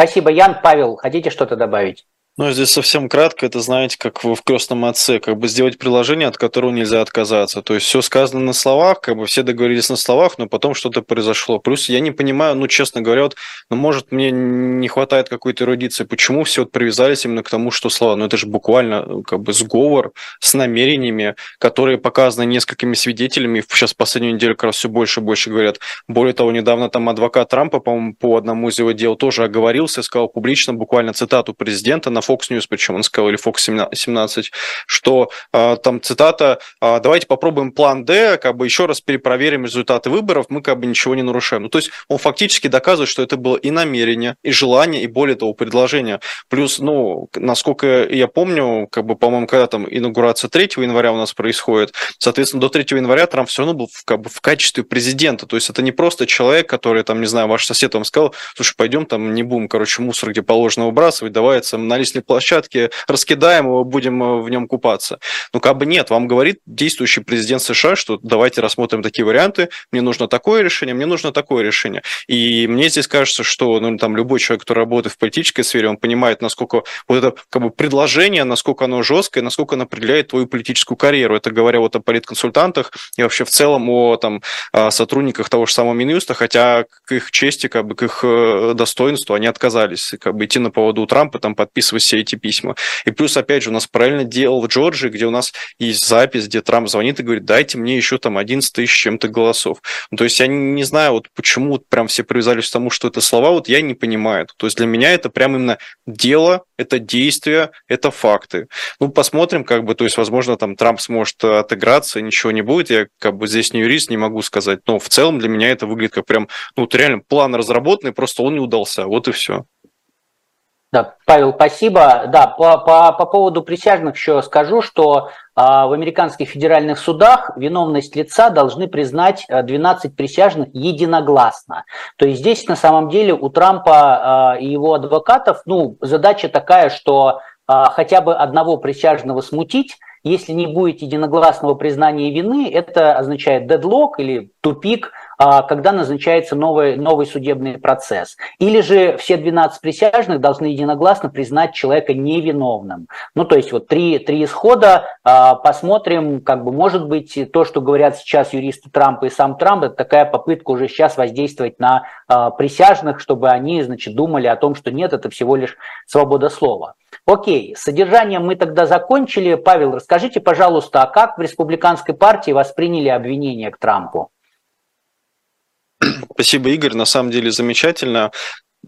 Спасибо, Ян. Павел, хотите что-то добавить? Ну, здесь совсем кратко, это, знаете, как в крестном отце, как бы сделать приложение, от которого нельзя отказаться. То есть все сказано на словах, как бы все договорились на словах, но потом что-то произошло. Плюс я не понимаю, ну, честно говоря, вот, ну, может, мне не хватает какой-то эрудиции, почему все вот привязались именно к тому, что слова. Ну, это же буквально как бы сговор с намерениями, которые показаны несколькими свидетелями. Сейчас в последнюю неделю как раз все больше и больше говорят. Более того, недавно там адвокат Трампа, по-моему, по одному из его дел тоже оговорился, сказал публично буквально цитату президента на Fox News, причем он сказал, или Fox 17, что э, там цитата, э, давайте попробуем план Д, как бы еще раз перепроверим результаты выборов, мы как бы ничего не нарушаем. Ну, то есть он фактически доказывает, что это было и намерение, и желание, и более того, предложение. Плюс, ну, насколько я помню, как бы, по-моему, когда там инаугурация 3 января у нас происходит, соответственно, до 3 января Трамп все равно был в, как бы, в качестве президента. То есть это не просто человек, который, там, не знаю, ваш сосед вам сказал, слушай, пойдем там не будем, короче, мусор, где положено выбрасывать, давай на лестничной площадке, раскидаем его, будем э, в нем купаться. Ну, как бы нет, вам говорит действующий президент США, что давайте рассмотрим такие варианты, мне нужно такое решение, мне нужно такое решение. И мне здесь кажется, что ну, там любой человек, который работает в политической сфере, он понимает, насколько вот это как бы предложение, насколько оно жесткое, насколько оно определяет твою политическую карьеру. Это говоря вот о политконсультантах и вообще в целом о там, сотрудниках того же самого Минюста, хотя к их чести, как бы к их э, достоинству они отказались как бы идти на поводу у Трампа, там подписывать все эти письма. И плюс, опять же, у нас правильно делал в Джорджии, где у нас есть запись, где Трамп звонит и говорит, дайте мне еще там 11 тысяч чем-то голосов. Ну, то есть я не знаю, вот почему прям все привязались к тому, что это слова, вот я не понимаю. То есть для меня это прям именно дело, это действия, это факты. Ну, посмотрим, как бы, то есть, возможно, там Трамп сможет отыграться, ничего не будет. Я как бы здесь не юрист, не могу сказать. Но в целом для меня это выглядит как прям, ну, вот реально план разработанный, просто он не удался. Вот и все. Да, Павел, спасибо. Да, по, по, по поводу присяжных еще скажу, что а, в американских федеральных судах виновность лица должны признать 12 присяжных единогласно. То есть здесь на самом деле у Трампа а, и его адвокатов ну, задача такая, что а, хотя бы одного присяжного смутить, если не будет единогласного признания вины, это означает дедлок или тупик а, когда назначается новый, новый судебный процесс. Или же все 12 присяжных должны единогласно признать человека невиновным. Ну, то есть вот три, три исхода, а, посмотрим, как бы, может быть, то, что говорят сейчас юристы Трампа и сам Трамп, это такая попытка уже сейчас воздействовать на а, присяжных, чтобы они, значит, думали о том, что нет, это всего лишь свобода слова. Окей, с содержанием мы тогда закончили. Павел, расскажите, пожалуйста, а как в республиканской партии восприняли обвинения к Трампу? Спасибо, Игорь. На самом деле замечательно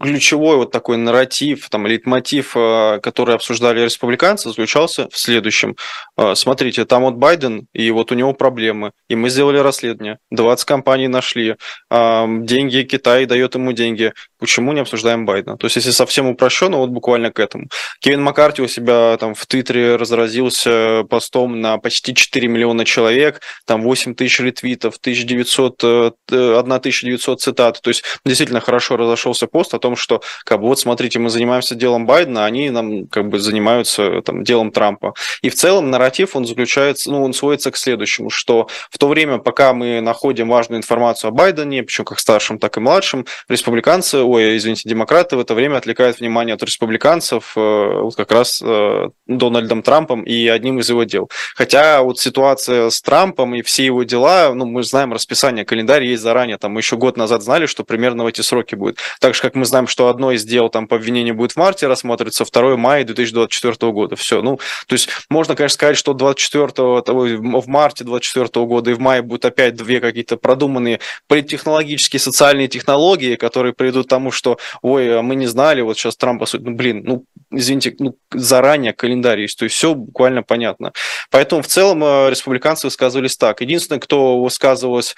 ключевой вот такой нарратив, там, лейтмотив, э, который обсуждали республиканцы, заключался в следующем. Э, смотрите, там вот Байден, и вот у него проблемы, и мы сделали расследование, 20 компаний нашли, деньги Китай дает ему деньги, почему не обсуждаем Байдена? То есть, если совсем упрощенно, вот буквально к этому. Кевин Маккарти у себя там в Твиттере разразился постом на почти 4 миллиона человек, там 8 тысяч ретвитов, 1900, 1900 цитат, то есть, действительно хорошо разошелся пост том, что как бы вот смотрите, мы занимаемся делом Байдена, они нам как бы занимаются там делом Трампа. И в целом нарратив он заключается, ну, он сводится к следующему, что в то время, пока мы находим важную информацию о Байдене, причем как старшим, так и младшим, республиканцы, ой, извините, демократы в это время отвлекают внимание от республиканцев э, вот как раз э, Дональдом Трампом и одним из его дел. Хотя вот ситуация с Трампом и все его дела, ну, мы знаем расписание, календарь есть заранее, там мы еще год назад знали, что примерно в эти сроки будет. Так же, как мы знаем, что одно из дел там по обвинению будет в марте рассматриваться, второе мая 2024 года. Все. Ну, то есть можно, конечно, сказать, что 24 в марте 2024 года и в мае будут опять две какие-то продуманные политтехнологические социальные технологии, которые приведут к тому, что, ой, а мы не знали, вот сейчас Трамп, ну, блин, ну, извините, ну, заранее календарь есть, то есть все буквально понятно. Поэтому в целом э, республиканцы высказывались так. Единственное, кто высказывалось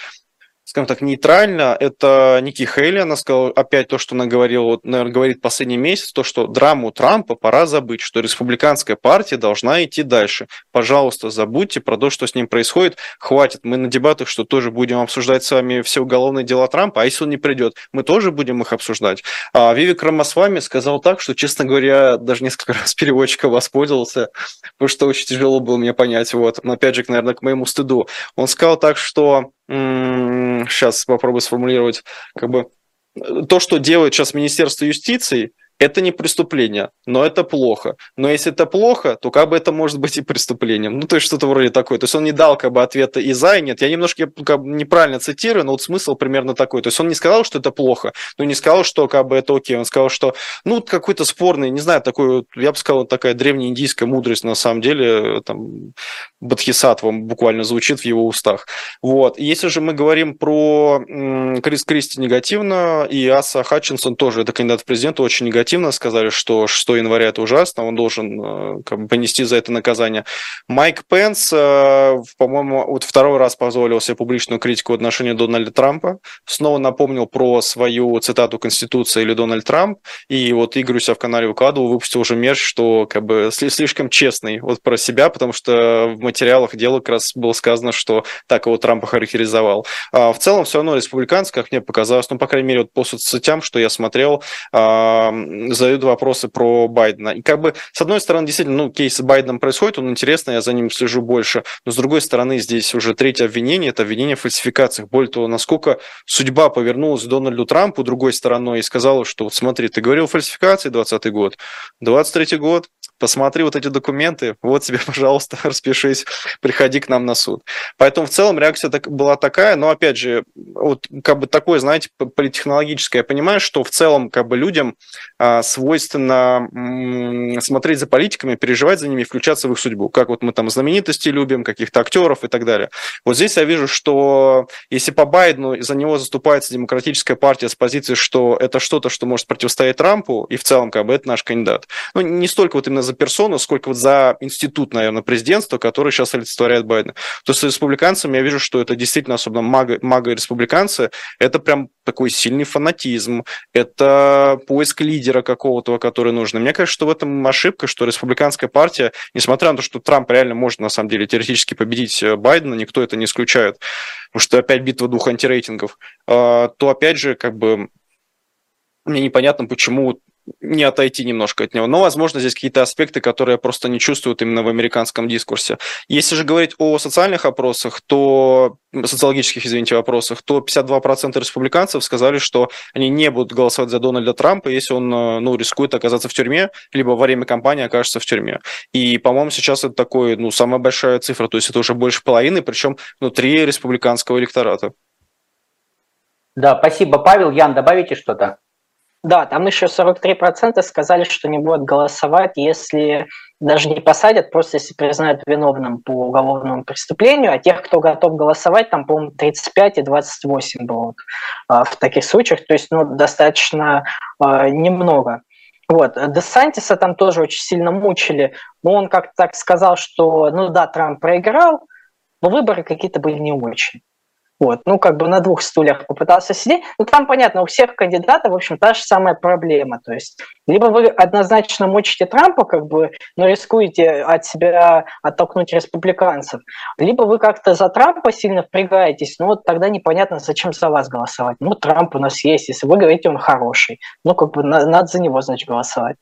скажем так, нейтрально, это Ники Хейли, она сказала опять то, что она говорила, вот, наверное, говорит последний месяц, то, что драму Трампа пора забыть, что республиканская партия должна идти дальше. Пожалуйста, забудьте про то, что с ним происходит, хватит. Мы на дебатах, что тоже будем обсуждать с вами все уголовные дела Трампа, а если он не придет, мы тоже будем их обсуждать. А Вивик Рамасвами сказал так, что, честно говоря, даже несколько раз переводчика воспользовался, потому что очень тяжело было мне понять, вот, опять же, наверное, к моему стыду. Он сказал так, что сейчас попробую сформулировать, как бы то, что делает сейчас Министерство юстиции, это не преступление, но это плохо. Но если это плохо, то как бы это может быть и преступлением. Ну, то есть что-то вроде такое. То есть он не дал как бы ответа и за, и нет. Я немножко как бы, неправильно цитирую, но вот смысл примерно такой. То есть он не сказал, что это плохо, но не сказал, что как бы это окей. Он сказал, что ну, какой-то спорный, не знаю, такой, я бы сказал, такая древнеиндийская мудрость на самом деле, там, Бадхисатвом буквально звучит в его устах. Вот. Если же мы говорим про Крис Кристи негативно, и Аса Хатчинсон тоже, это кандидат в президенты, очень негативно негативно сказали, что 6 января это ужасно, он должен э, как бы, понести за это наказание. Майк Пенс, э, по-моему, вот второй раз позволил себе публичную критику в отношении Дональда Трампа, снова напомнил про свою цитату Конституции или Дональд Трамп, и вот Игорь у себя в канале выкладывал, выпустил уже мерч, что как бы слишком честный вот про себя, потому что в материалах дела как раз было сказано, что так его Трампа характеризовал. А в целом все равно республиканцы, как мне показалось, ну, по крайней мере, вот по соцсетям, что я смотрел, задают вопросы про Байдена. И как бы, с одной стороны, действительно, ну, кейс с Байденом происходит, он интересный, я за ним слежу больше, но с другой стороны, здесь уже третье обвинение, это обвинение в фальсификациях. Более того, насколько судьба повернулась Дональду Трампу другой стороной и сказала, что вот смотри, ты говорил фальсификации 20 год, 23 год, посмотри вот эти документы, вот тебе, пожалуйста, распишись, приходи к нам на суд. Поэтому в целом реакция так, была такая, но опять же, вот как бы такое, знаете, политехнологическое. Я понимаю, что в целом как бы людям а, свойственно м- смотреть за политиками, переживать за ними, включаться в их судьбу. Как вот мы там знаменитости любим, каких-то актеров и так далее. Вот здесь я вижу, что если по Байдену за него заступается демократическая партия с позиции, что это что-то, что может противостоять Трампу, и в целом как бы это наш кандидат. Ну, не столько вот именно за персону, сколько вот за институт, наверное, президентства, который сейчас олицетворяет Байдена. То есть с республиканцами я вижу, что это действительно, особенно мага, мага-республиканцы, это прям такой сильный фанатизм, это поиск лидера какого-то, который нужен. мне кажется, что в этом ошибка, что республиканская партия, несмотря на то, что Трамп реально может, на самом деле, теоретически победить э, Байдена, никто это не исключает, потому что опять битва двух антирейтингов, а, то опять же, как бы, мне непонятно, почему не отойти немножко от него. Но, возможно, здесь какие-то аспекты, которые просто не чувствуют именно в американском дискурсе. Если же говорить о социальных опросах, то социологических, извините, вопросах, то 52% республиканцев сказали, что они не будут голосовать за Дональда Трампа, если он э, ну, рискует оказаться в тюрьме, либо во время кампании окажется в тюрьме. И, по-моему, сейчас это такой, ну, самая большая цифра, то есть это уже больше половины, причем внутри республиканского электората. Да, спасибо, Павел. Ян, добавите что-то? Да, там еще 43% сказали, что не будут голосовать, если даже не посадят, просто если признают виновным по уголовному преступлению, а тех, кто готов голосовать, там, по-моему, 35 и 28 было а, в таких случаях, то есть ну, достаточно а, немного. Вот. Десантиса там тоже очень сильно мучили, но он как-то так сказал, что, ну да, Трамп проиграл, но выборы какие-то были не очень. Вот, ну, как бы на двух стульях попытался сидеть. Ну, там, понятно, у всех кандидатов, в общем, та же самая проблема. То есть, либо вы однозначно мочите Трампа, как бы, но рискуете от себя оттолкнуть республиканцев, либо вы как-то за Трампа сильно впрягаетесь, ну, вот тогда непонятно, зачем за вас голосовать. Ну, Трамп у нас есть, если вы говорите, он хороший. Ну, как бы, надо за него, значит, голосовать.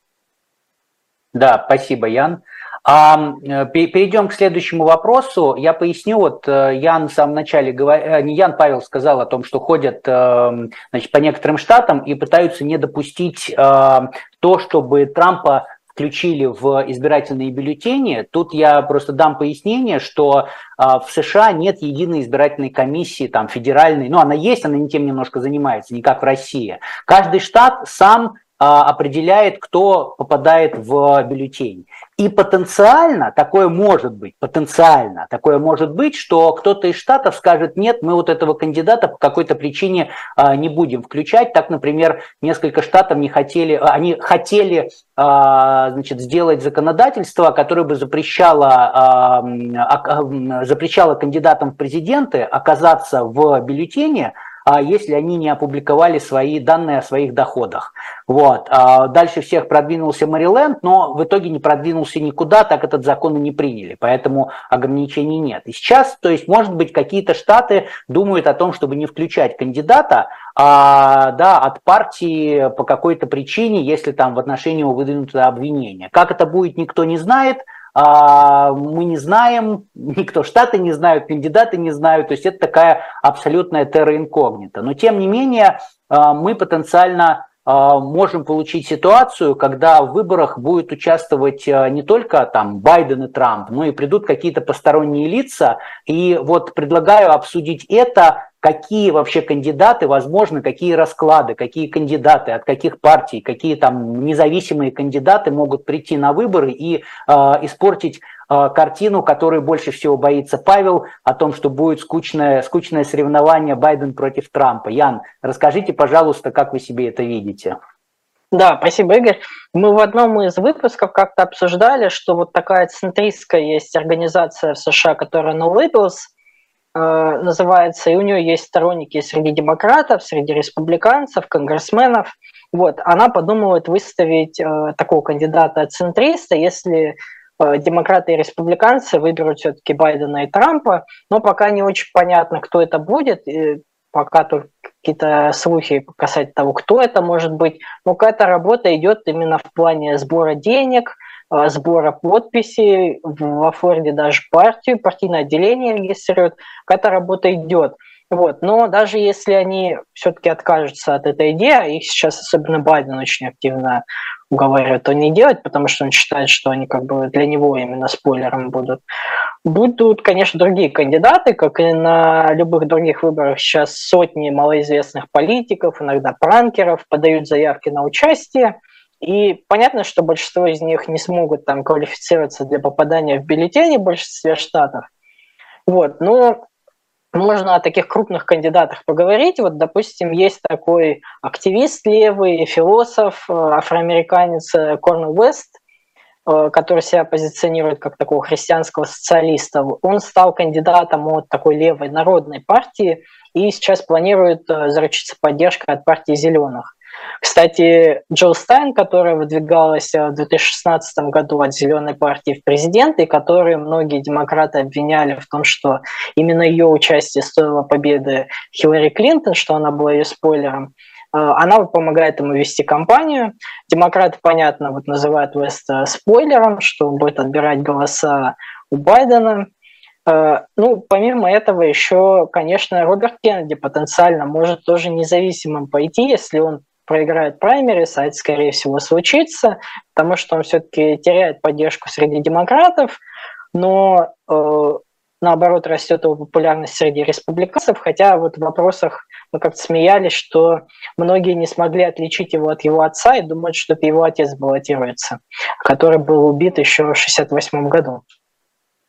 Да, спасибо, Ян. А, э, перейдем к следующему вопросу. Я поясню, вот э, Ян в самом начале, э, не Ян, Павел сказал о том, что ходят значит, по некоторым штатам и пытаются не допустить то, чтобы Трампа включили в избирательные бюллетени. Тут я просто дам пояснение, что в США нет единой избирательной комиссии, там, федеральной, ну, она есть, она не тем немножко занимается, не как в России. Каждый штат сам определяет, кто попадает в бюллетень. И потенциально такое может быть, потенциально такое может быть, что кто-то из штатов скажет, нет, мы вот этого кандидата по какой-то причине а, не будем включать. Так, например, несколько штатов не хотели, они хотели а, значит, сделать законодательство, которое бы запрещало, запрещало кандидатам в президенты оказаться в бюллетене, а если они не опубликовали свои данные о своих доходах. Вот. А дальше всех продвинулся Мэриленд, но в итоге не продвинулся никуда, так этот закон и не приняли, поэтому ограничений нет. И сейчас, то есть, может быть, какие-то штаты думают о том, чтобы не включать кандидата, а, да, от партии по какой-то причине, если там в отношении его выдвинуто обвинение. Как это будет, никто не знает, а, мы не знаем, никто штаты не знают, кандидаты не знают, то есть это такая абсолютная терра инкогнита. Но тем не менее а, мы потенциально а, можем получить ситуацию, когда в выборах будет участвовать не только там Байден и Трамп, но и придут какие-то посторонние лица. И вот предлагаю обсудить это какие вообще кандидаты возможны, какие расклады, какие кандидаты, от каких партий, какие там независимые кандидаты могут прийти на выборы и э, испортить картину, которую больше всего боится Павел, о том, что будет скучное, скучное соревнование Байден против Трампа. Ян, расскажите, пожалуйста, как вы себе это видите? Да, спасибо, Игорь. Мы в одном из выпусков как-то обсуждали, что вот такая центристская есть организация в США, которая No Labels – Э, называется, и у нее есть сторонники среди демократов, среди республиканцев, конгрессменов. Вот, она подумывает выставить э, такого кандидата центриста, если э, демократы и республиканцы выберут все-таки Байдена и Трампа, но пока не очень понятно, кто это будет, и пока только какие-то слухи касательно того, кто это может быть, но какая-то работа идет именно в плане сбора денег, Э, сбора подписей, во Флориде даже партию, партийное отделение регистрируют, какая-то работа идет. Вот. Но даже если они все-таки откажутся от этой идеи, а их сейчас особенно Байден очень активно уговаривает то не делать, потому что он считает, что они как бы для него именно спойлером будут. Будут, конечно, другие кандидаты, как и на любых других выборах. Сейчас сотни малоизвестных политиков, иногда пранкеров подают заявки на участие. И понятно, что большинство из них не смогут там квалифицироваться для попадания в бюллетени в большинстве штатов. Вот, но можно о таких крупных кандидатах поговорить. Вот, допустим, есть такой активист левый, философ, э, афроамериканец э, Корнел Уэст, э, который себя позиционирует как такого христианского социалиста. Он стал кандидатом от такой левой народной партии и сейчас планирует заручиться поддержкой от партии зеленых. Кстати, Джилл Стайн, которая выдвигалась э, в 2016 году от Зеленой партии в президенты, которую многие демократы обвиняли в том, что именно ее участие стоило победы Хиллари Клинтон, что она была ее спойлером, э, она помогает ему вести кампанию. Демократы, понятно, вот называют Веста спойлером, что он будет отбирать голоса у Байдена. Э, ну, помимо этого, еще, конечно, Роберт Кеннеди потенциально может тоже независимым пойти, если он проиграет праймерис, а это, скорее всего, случится, потому что он все-таки теряет поддержку среди демократов, но э, наоборот растет его популярность среди республиканцев, хотя вот в вопросах мы как-то смеялись, что многие не смогли отличить его от его отца и думают, что это его отец баллотируется, который был убит еще в 1968 году.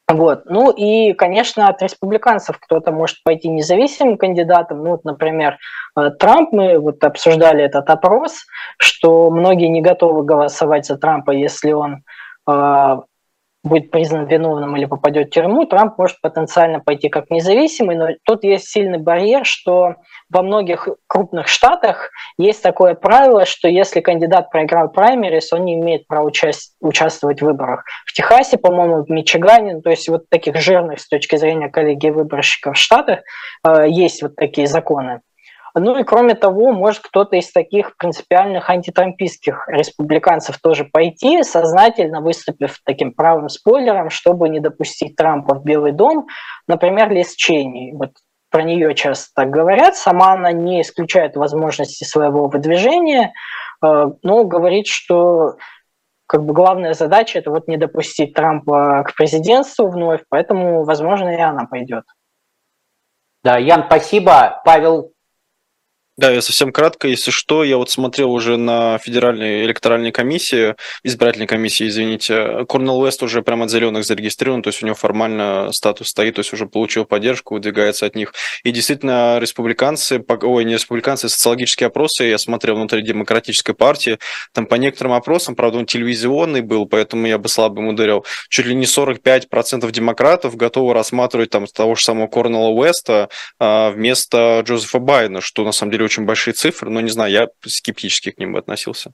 Вот. Ну и, конечно, от республиканцев кто-то может пойти независимым кандидатом. Ну, вот, например, э, Трамп, мы вот обсуждали этот опрос, что многие не готовы голосовать за Трампа, если он э, будет признан виновным или попадет в тюрьму, Трамп может потенциально пойти как независимый, но тут есть сильный барьер, что во многих крупных штатах есть такое правило, что если кандидат проиграл праймерис, он не имеет права участь, участвовать в выборах. В Техасе, по-моему, в Мичигане, то есть вот таких жирных с точки зрения коллегии выборщиков штатах э, есть вот такие законы. Ну и кроме того, может кто-то из таких принципиальных антитрампийских республиканцев тоже пойти, сознательно выступив таким правым спойлером, чтобы не допустить Трампа в Белый дом. Например, Лиз Чейни. Вот про нее часто так говорят. Сама она не исключает возможности своего выдвижения, э, но говорит, что как бы главная задача это вот не допустить Трампа к президентству вновь, поэтому, возможно, и она пойдет. Да, Ян, спасибо. Павел, да, я совсем кратко, если что, я вот смотрел уже на федеральной электоральной комиссии, избирательной комиссии, извините, Корнел Уэст уже прямо от зеленых зарегистрирован, то есть у него формально статус стоит, то есть уже получил поддержку, выдвигается от них. И действительно, республиканцы, ой, не республиканцы, социологические опросы, я смотрел внутри демократической партии, там по некоторым опросам, правда, он телевизионный был, поэтому я бы слабо ему ударил, чуть ли не 45% демократов готовы рассматривать там того же самого Корнела Уэста а, вместо Джозефа Байдена, что на самом деле очень большие цифры, но не знаю, я скептически к ним относился.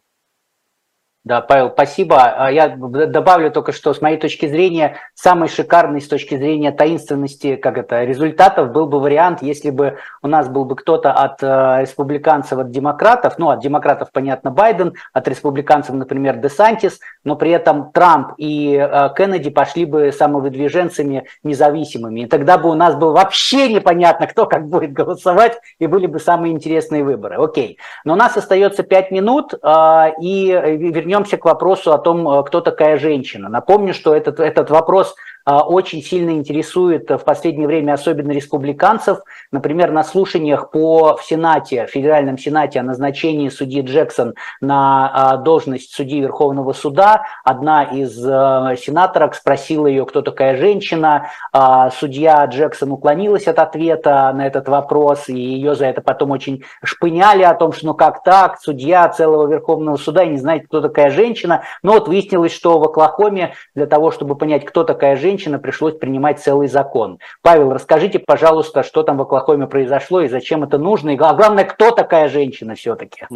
Да, Павел, спасибо. А я добавлю только, что с моей точки зрения, самый шикарный с точки зрения таинственности, как это, результатов был бы вариант, если бы у нас был бы кто-то от э, республиканцев, от демократов, ну, от демократов, понятно, Байден, от республиканцев, например, Десантис, но при этом Трамп и э, Кеннеди пошли бы самовыдвиженцами независимыми. И тогда бы у нас было вообще непонятно, кто как будет голосовать, и были бы самые интересные выборы. Окей. Но у нас остается пять минут, э, и, вернее, вернемся к вопросу о том, э, кто такая женщина. Напомню, что этот, этот вопрос очень сильно интересует в последнее время особенно республиканцев. Например, на слушаниях по в Сенате, в Федеральном Сенате о назначении судьи Джексон на а, должность судьи Верховного суда, одна из э, сенаторок спросила ее, кто такая женщина. А, судья Джексон уклонилась от ответа на этот вопрос, и ее за это потом очень шпыняли о том, что ну как так, судья целого Верховного суда не знает, кто такая женщина. Но вот выяснилось, что в Оклахоме для того, чтобы понять, кто такая женщина, женщина, пришлось принимать целый закон. Павел, расскажите, пожалуйста, что там в Оклахоме произошло и зачем это нужно, и главное, кто такая женщина все-таки?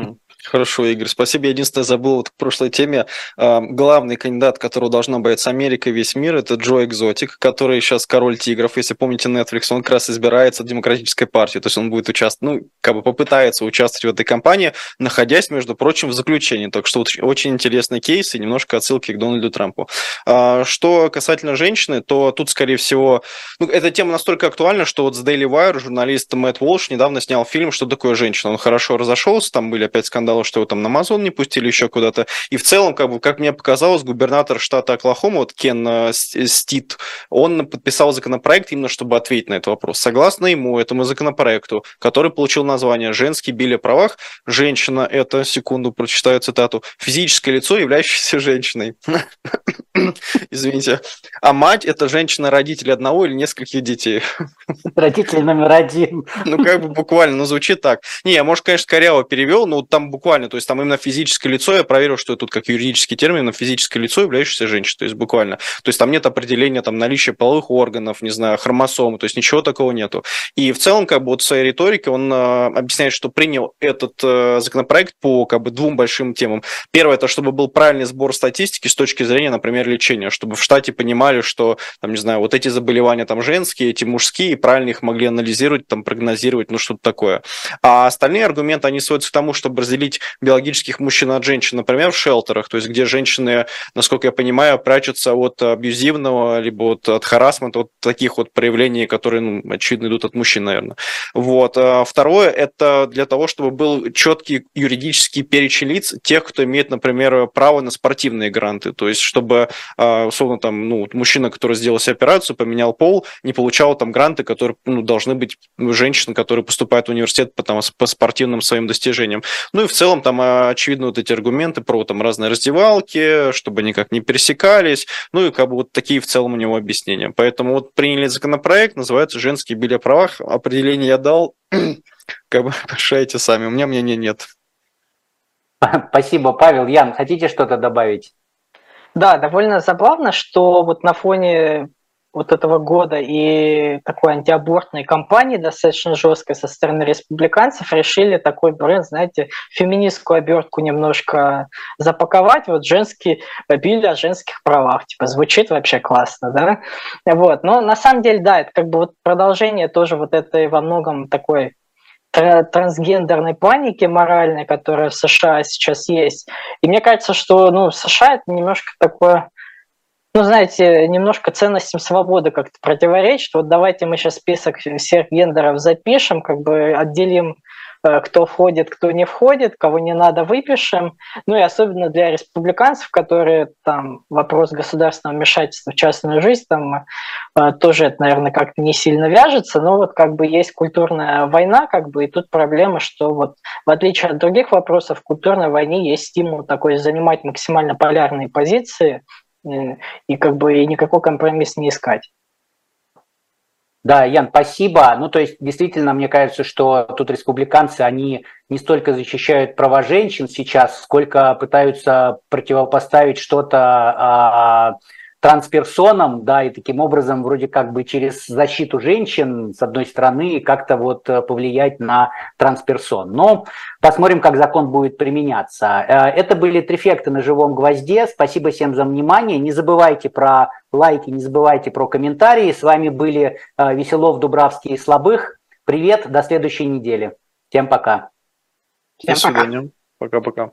Хорошо, Игорь, спасибо. Я единственное забыл вот к прошлой теме. Главный кандидат, которого должна бояться Америка и весь мир, это Джо Экзотик, который сейчас король тигров. Если помните Netflix, он как раз избирается от демократической партии. То есть он будет участвовать, ну, как бы попытается участвовать в этой кампании, находясь, между прочим, в заключении. Так что вот очень интересный кейс и немножко отсылки к Дональду Трампу. А, что касательно женщины, то тут, скорее всего, ну, эта тема настолько актуальна, что вот с Daily Wire журналист Мэтт Волш недавно снял фильм «Что такое женщина?». Он хорошо разошелся, там были опять скандалы скандала, что его там на Амазон не пустили еще куда-то. И в целом, как бы, как мне показалось, губернатор штата Оклахома, вот Кен э, Стит, он подписал законопроект именно, чтобы ответить на этот вопрос. Согласно ему, этому законопроекту, который получил название «Женский биль о правах», женщина – это, секунду, прочитаю цитату, физическое лицо, являющееся женщиной. Извините. А мать – это женщина-родитель одного или нескольких детей. Родитель номер один. Ну, как бы буквально, ну, звучит так. Не, я, может, конечно, коряво перевел, но там буквально буквально, то есть там именно физическое лицо, я проверил, что тут как юридический термин, но физическое лицо, являющееся женщиной, то есть буквально. То есть там нет определения там наличия половых органов, не знаю, хромосом, то есть ничего такого нету. И в целом, как бы вот в своей риторике он э, объясняет, что принял этот э, законопроект по как бы двум большим темам. Первое, это чтобы был правильный сбор статистики с точки зрения, например, лечения, чтобы в штате понимали, что, там, не знаю, вот эти заболевания там женские, эти мужские, и правильно их могли анализировать, там, прогнозировать, ну, что-то такое. А остальные аргументы, они сводятся к тому, чтобы разделить отличить биологических мужчин от женщин, например, в шелтерах, то есть где женщины, насколько я понимаю, прячутся от абьюзивного, либо от, от харасмента, от таких вот проявлений, которые, ну, очевидно, идут от мужчин, наверное. Вот. А второе, это для того, чтобы был четкий юридический перечень лиц, тех, кто имеет, например, право на спортивные гранты, то есть чтобы, а, условно, там, ну, мужчина, который сделал себе операцию, поменял пол, не получал там гранты, которые ну, должны быть женщины, которые поступают в университет по, там, по спортивным своим достижениям. Ну и в целом целом там а, очевидно вот эти аргументы про там разные раздевалки, чтобы никак не пересекались, ну и как бы вот такие в целом у него объяснения. Поэтому вот приняли законопроект, называется «Женский биль о правах». Определение я дал, как бы решайте сами, у меня мнения нет. Спасибо, Павел. Ян, хотите что-то добавить? Да, довольно забавно, что вот на фоне вот этого года и такой антиабортной кампании достаточно жесткой со стороны республиканцев решили такой бренд, знаете, феминистскую обертку немножко запаковать, вот женский билли о женских правах, типа звучит вообще классно, да, вот, но на самом деле, да, это как бы вот продолжение тоже вот этой во многом такой трансгендерной паники моральной, которая в США сейчас есть. И мне кажется, что ну, США это немножко такое ну, знаете, немножко ценностям свободы как-то противоречит. Вот давайте мы сейчас список всех гендеров запишем, как бы отделим, э, кто входит, кто не входит, кого не надо, выпишем. Ну и особенно для республиканцев, которые там вопрос государственного вмешательства в частную жизнь, там э, тоже это, наверное, как-то не сильно вяжется, но вот как бы есть культурная война, как бы, и тут проблема, что вот в отличие от других вопросов, в культурной войне есть стимул такой занимать максимально полярные позиции, и как бы никакой компромисс не искать. Да, Ян, спасибо. Ну, то есть, действительно, мне кажется, что тут республиканцы, они не столько защищают права женщин сейчас, сколько пытаются противопоставить что-то а, трансперсонам, да, и таким образом вроде как бы через защиту женщин, с одной стороны, как-то вот э, повлиять на трансперсон. Но посмотрим, как закон будет применяться. Э, это были трефекты на живом гвозде. Спасибо всем за внимание. Не забывайте про лайки, не забывайте про комментарии. С вами были э, Веселов, Дубравский и Слабых. Привет, до следующей недели. Всем пока. Всем до свидания. Пока-пока.